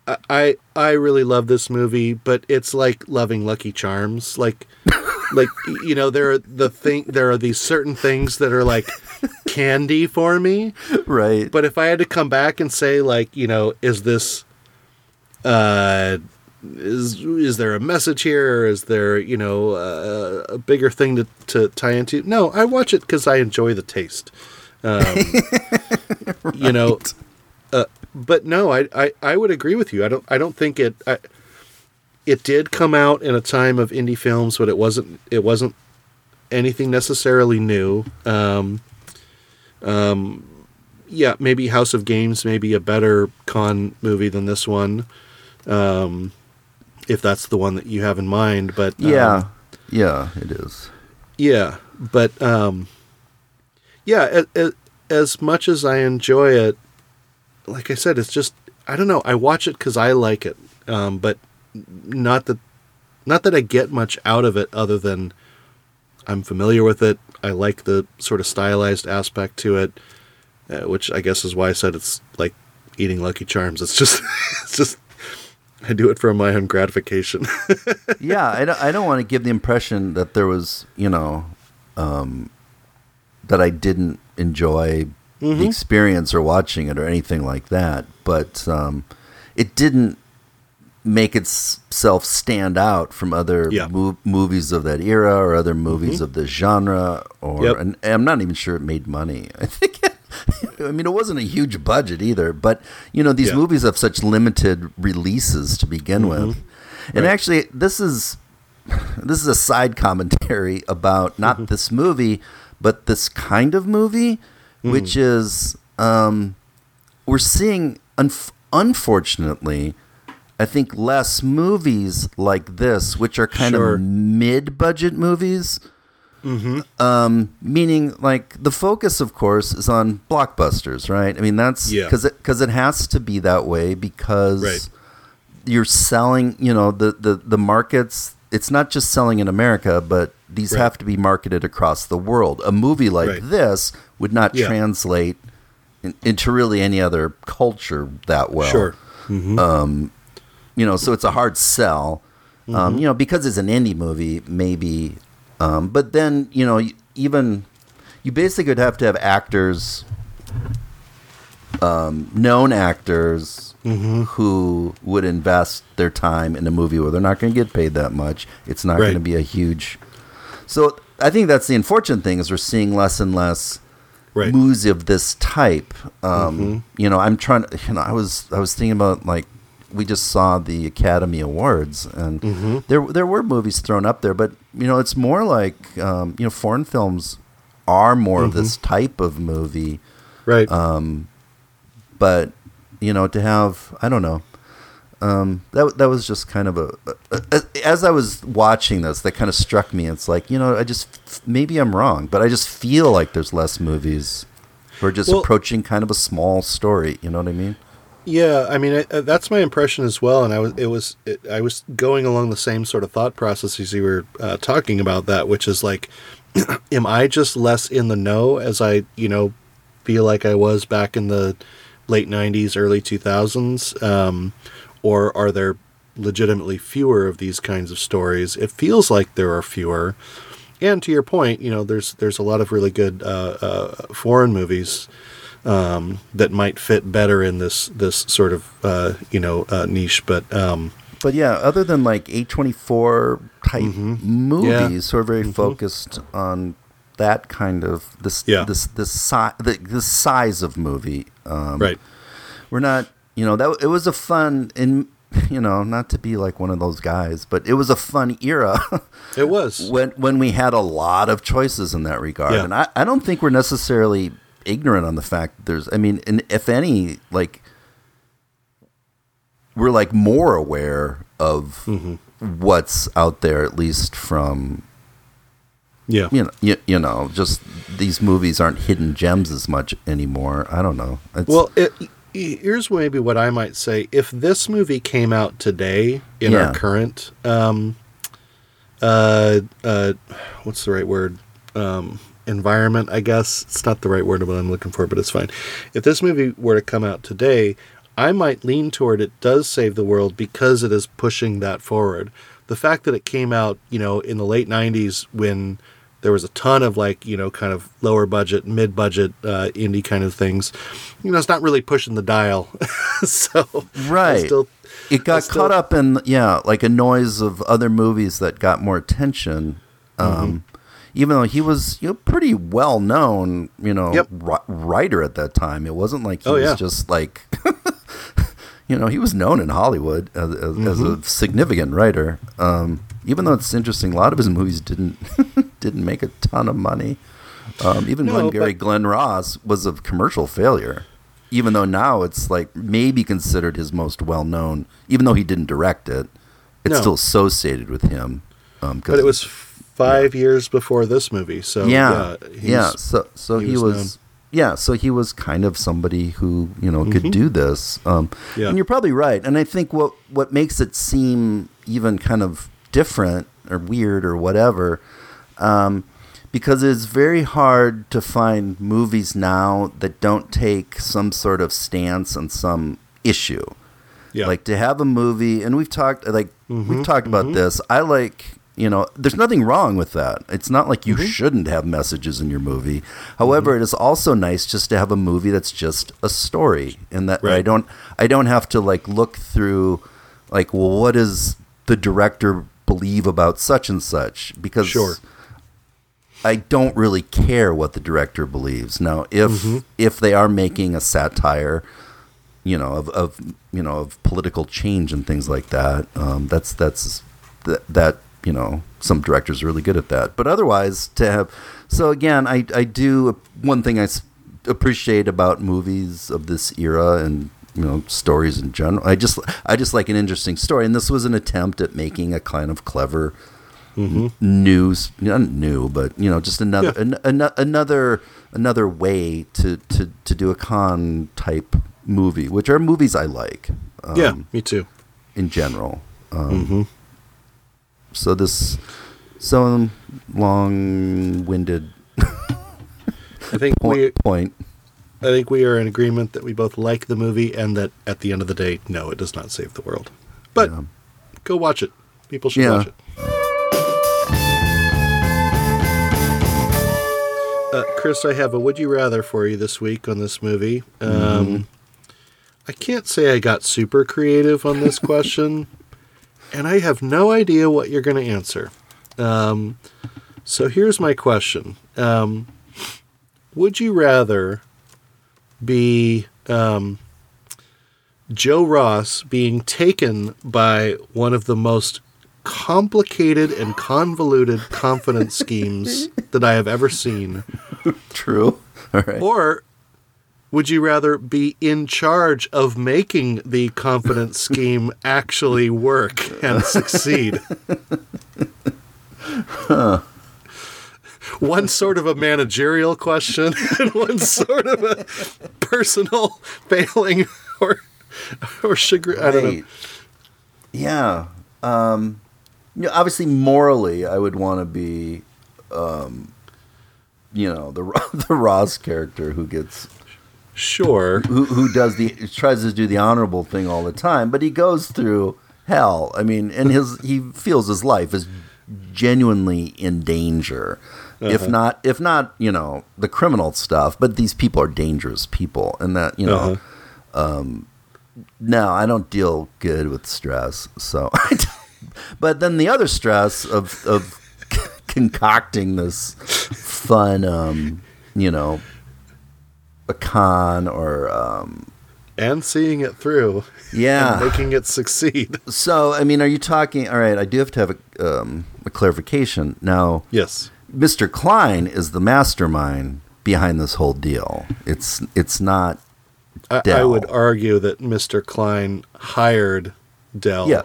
I I I really love this movie, but it's like loving Lucky Charms. Like [laughs] like you know, there are the thing there are these certain things that are like candy for me. right. But if I had to come back and say like, you know, is this uh is is there a message here? Or is there you know uh, a bigger thing to, to tie into? No i watch it because i enjoy the taste. Um, [laughs] you know uh, but no I, I i would agree with you. I don't i don't think it I, it did come out in a time of indie films but it wasn't it wasn't anything necessarily new. Um um yeah maybe house of games may be a better con movie than this one. Um if that's the one that you have in mind but um, yeah. Yeah, it is. yeah, but um, yeah, a, as much as I enjoy it, like I said, it's just I don't know. I watch it because I like it, um, but not that not that I get much out of it other than I'm familiar with it. I like the sort of stylized aspect to it, uh, which I guess is why I said it's like eating Lucky Charms. It's just [laughs] it's just I do it for my own gratification. [laughs] yeah, I don't, I don't want to give the impression that there was, you know, um, that I didn't enjoy the experience or watching it or anything like that. But um, it didn't make itself stand out from other Yeah. mo- movies of that era or other movies of the genre. Or Yep. and I'm not even sure it made money. I think. [laughs] I mean, it wasn't a huge budget either, but you know, these Yeah. movies have such limited releases to begin mm-hmm. with. And actually, this is this is a side commentary about not mm-hmm. this movie, but this kind of movie, mm. which is um, we're seeing, unf- unfortunately, I think less movies like this, which are kind Sure. of mid-budget movies. Um, meaning, like the focus, of course, is on blockbusters, right? I mean, that's Yeah. because it because it has to be that way because Right. you're selling. You know, the the the markets. It's not just selling in America, but these Right. have to be marketed across the world. A movie like Right. this would not Yeah. translate in, into really any other culture that well sure. Um. you know, so it's a hard sell. Mm-hmm. Um, you know, because it's an indie movie, maybe. Um, but then, you know, even you basically would have to have actors, um, known actors, who would invest their time in a movie where they're not going to get paid that much. It's not Right. going to be a huge. So I think that's the unfortunate thing is we're seeing less and less Right. movies of this type. Um, You know, I'm trying to. You know, I was I was thinking about like we just saw the Academy Awards, and there there were movies thrown up there, but you know, it's more like um, you know, foreign films are more of this type of movie Right. but you know to have i don't know um, that that was just kind of a, a, a as I was watching this, that kind of struck me. It's like you know, I just maybe I'm wrong, but I just feel like there's less movies We're just Well- approaching kind of a small story. You know what I mean? Yeah, I mean I, uh, that's my impression as well, and I was it was it, I was going along the same sort of thought processes you were uh, talking about that, which is like, [clears throat] am I just less in the know as I you know feel like I was back in the late '90s, early 2000s, um, or are there legitimately fewer of these kinds of stories? It feels like there are fewer, and to your point, you know, there's there's a lot of really good uh, uh, foreign movies um, that might fit better in this this sort of uh, you know uh, niche. But um, But yeah, other than like A24 type movies who are very focused on that kind of this Yeah. this this si- the, this size of movie, um, right, we're not you know that it was a fun and [laughs] you know not to be like one of those guys but it was a fun era it was [laughs] when when we had a lot of choices in that regard Yeah. and I, I don't think we're necessarily ignorant on the fact that there's i mean and if any like we're like more aware of what's out there at least from yeah. you know you, you know just these movies aren't hidden gems as much anymore i don't know it's, Well, it, here's maybe what I might say: if this movie came out today in Yeah. our current, um, uh, uh, what's the right word? Um, environment, I guess it's not the right word of what I'm looking for, but it's fine. If this movie were to come out today, I might lean toward it does save the world because it is pushing that forward. The fact that it came out, you know, in the late '90s when there was a ton of like you know kind of lower budget mid budget uh, indie kind of things you know it's not really pushing the dial [laughs] so Right. still, it got still- caught up in yeah like a noise of other movies that got more attention Mm-hmm. Even though he was you know pretty well known you know Yep. ri- writer at that time it wasn't like he Oh, was yeah. just like [laughs] you know he was known in hollywood as, as, as a Mm-hmm. significant writer um, even though it's interesting a lot of his movies didn't [laughs] didn't make a ton of money um, even No, Glengarry but- Glen Ross was a commercial failure even though now it's like maybe considered his most well known, even though he didn't direct it, it's No. still associated with him. Um, but it was five years before this movie so yeah, yeah, yeah. So so he he, was was, yeah. So he was kind of somebody who you know could do this. Um, Mm-hmm. Yeah. And you're probably right. And I think what what makes it seem even kind of different or weird or whatever. Um, because it's very hard to find movies now that don't take some sort of stance on some issue. yeah Like to have a movie, and we've talked like Mm-hmm, we've talked about this. I like you know, there's nothing wrong with that. It's not like Mm-hmm. you shouldn't have messages in your movie. However, it is also nice just to have a movie that's just a story, and that I don't I don't have to like look through like well, what does the director believe about such and such because Sure. I don't really care what the director believes. Now, if Mm-hmm. if they are making a satire, you know, of, of you know of political change and things like that, um, that's that's that, that you know some directors are really good at that. But otherwise, to have so again, I I do one thing i appreciate about movies of this era and you know stories in general. I just I just like an interesting story, and this was an attempt at making a kind of clever news not new but you know just another Yeah. an, an, another another way to, to to do a con type movie which are movies i like um, yeah me too in general um, so this so long-winded i think we point, point i think we are in agreement that we both like the movie and that at the end of the day no it does not save the world but Yeah. go watch it people should Yeah. watch it Uh, Chris, I have a would you rather for you this week on this movie. Um, I can't say I got super creative on this [laughs] question, and I have no idea what you're going to answer. Um, so here's my question: um, Would you rather be um, Joe Ross being taken by one of the most complicated and convoluted confidence [laughs] schemes that I have ever seen? True. All right. Or would you rather be in charge of making the confidence [laughs] scheme actually work and succeed? One sort of a managerial question [laughs] and one sort of a personal failing or or chagrin. I don't know. Yeah. Um, you know, obviously, morally, I would want to be, um, you know, the [laughs] the Ross character who gets Sure. who who does the tries to do the honorable thing all the time, but he goes through hell. I mean, and his he feels his life is genuinely in danger. If Uh-huh. not, if not, you know, the criminal stuff. But these people are dangerous people, and that you know, um, no, I don't deal good with stress. So, [laughs] but then the other stress of of [laughs] concocting this fun, um, you know, a con or um, And seeing it through. Yeah. And making it succeed. So, I mean, are you talking? All right, I do have to have a, um, a clarification now. Yes, Mr. Klein is the mastermind behind this whole deal. It's it's not. I, I would argue that Mr. Klein hired Dell. Yeah.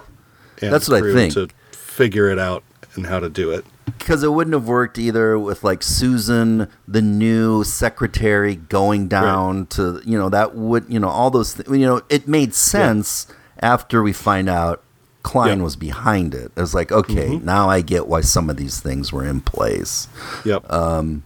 and That's what I think. To figure it out and how to do it. Because it wouldn't have worked either with like Susan, the new secretary, going down to you know that would you know all those th- you know it made sense after we find out Klein Yeah. was behind it. It was like okay, Mhm. now I get why some of these things were in place. Yep. Um,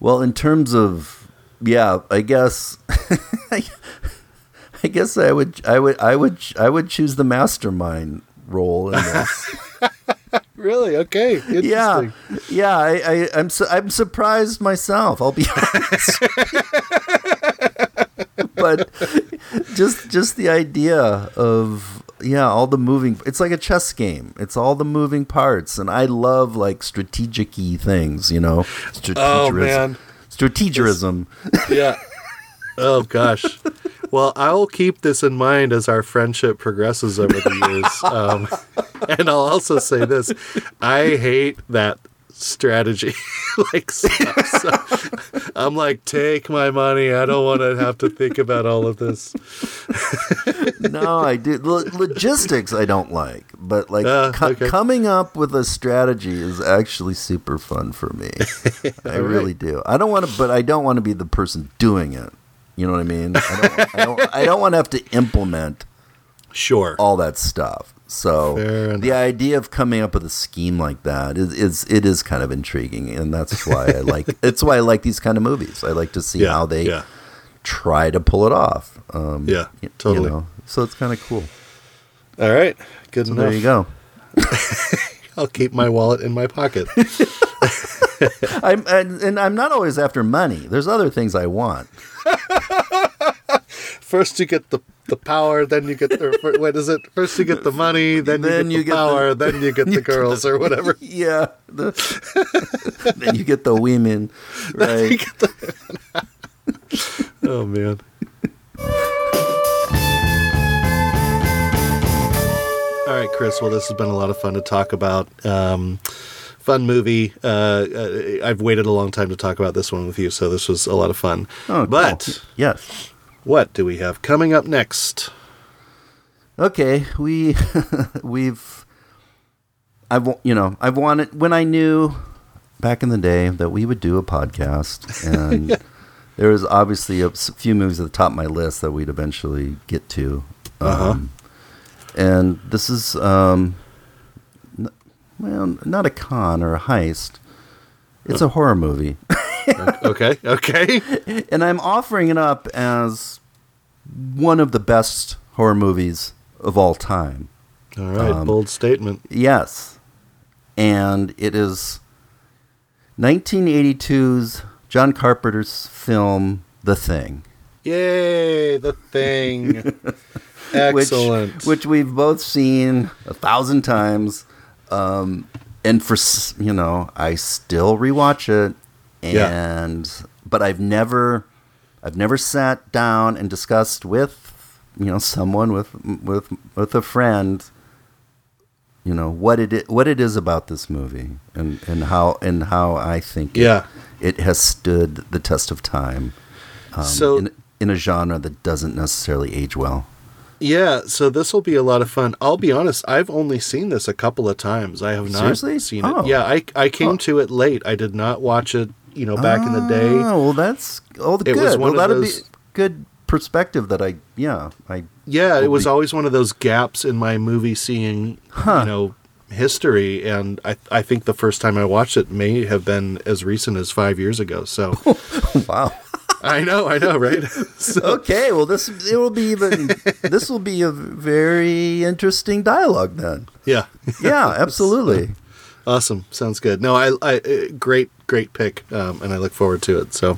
well, in terms of yeah, I guess [laughs] I guess I would I would I would I would choose the mastermind role in this. [laughs] really? Okay. [laughs] yeah, Interesting. yeah. I, I I'm su- I'm surprised myself. I'll be [laughs] honest. but just just the idea of yeah, all the moving. It's like a chess game. It's all the moving parts, and I love like strategic-y things. You know, Oh, man. strategerism. yeah. [laughs] Oh gosh. Well, I'll keep this in mind as our friendship progresses over the years. [laughs] Um, and I'll also say this: I hate that strategy. [laughs] like, stuff. So I'm like, take my money. I don't want to have to think about all of this. [laughs] no, I do. Lo- logistics I don't like, but like Ah, co- okay. coming up with a strategy is actually super fun for me. I really right. do. I don't want to, but I don't want to be the person doing it. You know what I mean? I don't. I don't, I don't want to have to implement sure all that stuff. So Fair the idea of coming up with a scheme like that is, is it is kind of intriguing, and that's why I [laughs] like. it's why I like these kind of movies. I like to see Yeah, how they yeah. try to pull it off. Um, Yeah, totally. You know? So it's kind of cool. All right. Good So enough. there you go. [laughs] I'll keep my wallet in my pocket. [laughs] I'm and, and I'm not always after money. There's other things I want. [laughs] First you get the the power, then you get the what is it? First you get the money, then, Then you you get the get the- power, [laughs] then you get the girls or whatever. [laughs] Yeah. The, then you get the women, right? Oh man. All right, Chris. Well, this has been a lot of fun to talk about. Um, fun movie. Uh, uh, I've waited a long time to talk about this one with you, so this was a lot of fun. Oh, cool. but yes. what do we have coming up next? Okay, we [laughs] we've I've you know I've wanted when I knew back in the day that we would do a podcast, [laughs] and there was obviously a few movies at the top of my list that we'd eventually get to. Uh-huh. Um, and this is um, well, not a con or a heist. It's a horror movie. okay, okay. [laughs] and I'm offering it up as one of the best horror movies of all time. All right, um, bold statement. Yes. And it is 1982's John Carpenter's film The Thing. Yay, the thing. [laughs] Excellent. Which, which we've both seen a thousand times. Um, and for, you know, I still rewatch it. Yeah. And, but I've never, I've never sat down and discussed with, you know, someone with, with, with a friend, you know, what it, what it is about this movie and, and how, and how I think it- Yeah. it, has stood the test of time. Um, So- in, in a genre that doesn't necessarily age well. Yeah, so this will be a lot of fun. I'll be honest, I've only seen this a couple of times. I have not Seriously? seen Oh. it. Yeah, I I came to it late. I did not watch it, you know, back in the day. Oh, well, that's oh, It good. was one well, of that'd those- be good perspective. That I yeah I Yeah, it was be- always one of those gaps in my movie seeing, huh. you know, history and I I think the first time I watched it may have been as recent as 5 years ago. So [laughs] wow. I know, I know, right? [laughs] So Okay, well this it will be even [laughs] this will be a very interesting dialogue then. yeah. Yeah, absolutely. [laughs] Awesome. Sounds good. No, I, I uh, great, great pick, um, and I look forward to it. So,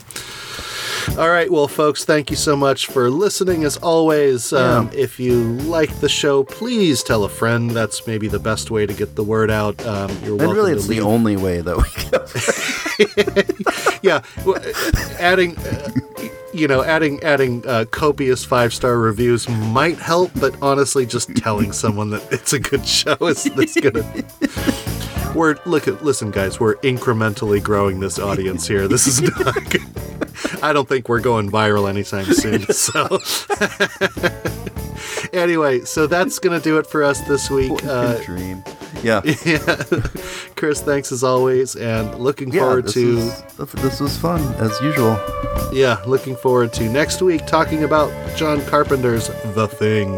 all right, well, folks, thank you so much for listening. As always, um, if you like the show, please tell a friend. That's maybe the best way to get the word out. Um, you're And welcome really, it's the only way that we can. Yeah, well, adding. Uh, you know, adding adding uh, copious five star reviews might help, but honestly, just telling someone that it's a good show is that's gonna. [laughs] We're look at listen, guys. We're incrementally growing this audience here. This is not. Good. [laughs] I don't think we're going viral anytime soon. So, [laughs] [laughs] anyway, so that's gonna do it for us this week. Uh, dream. Yeah. [laughs] yeah, Chris, thanks as always, and looking Yeah, forward this to. was- this was fun as usual. Yeah, looking forward to next week talking about John Carpenter's The Thing.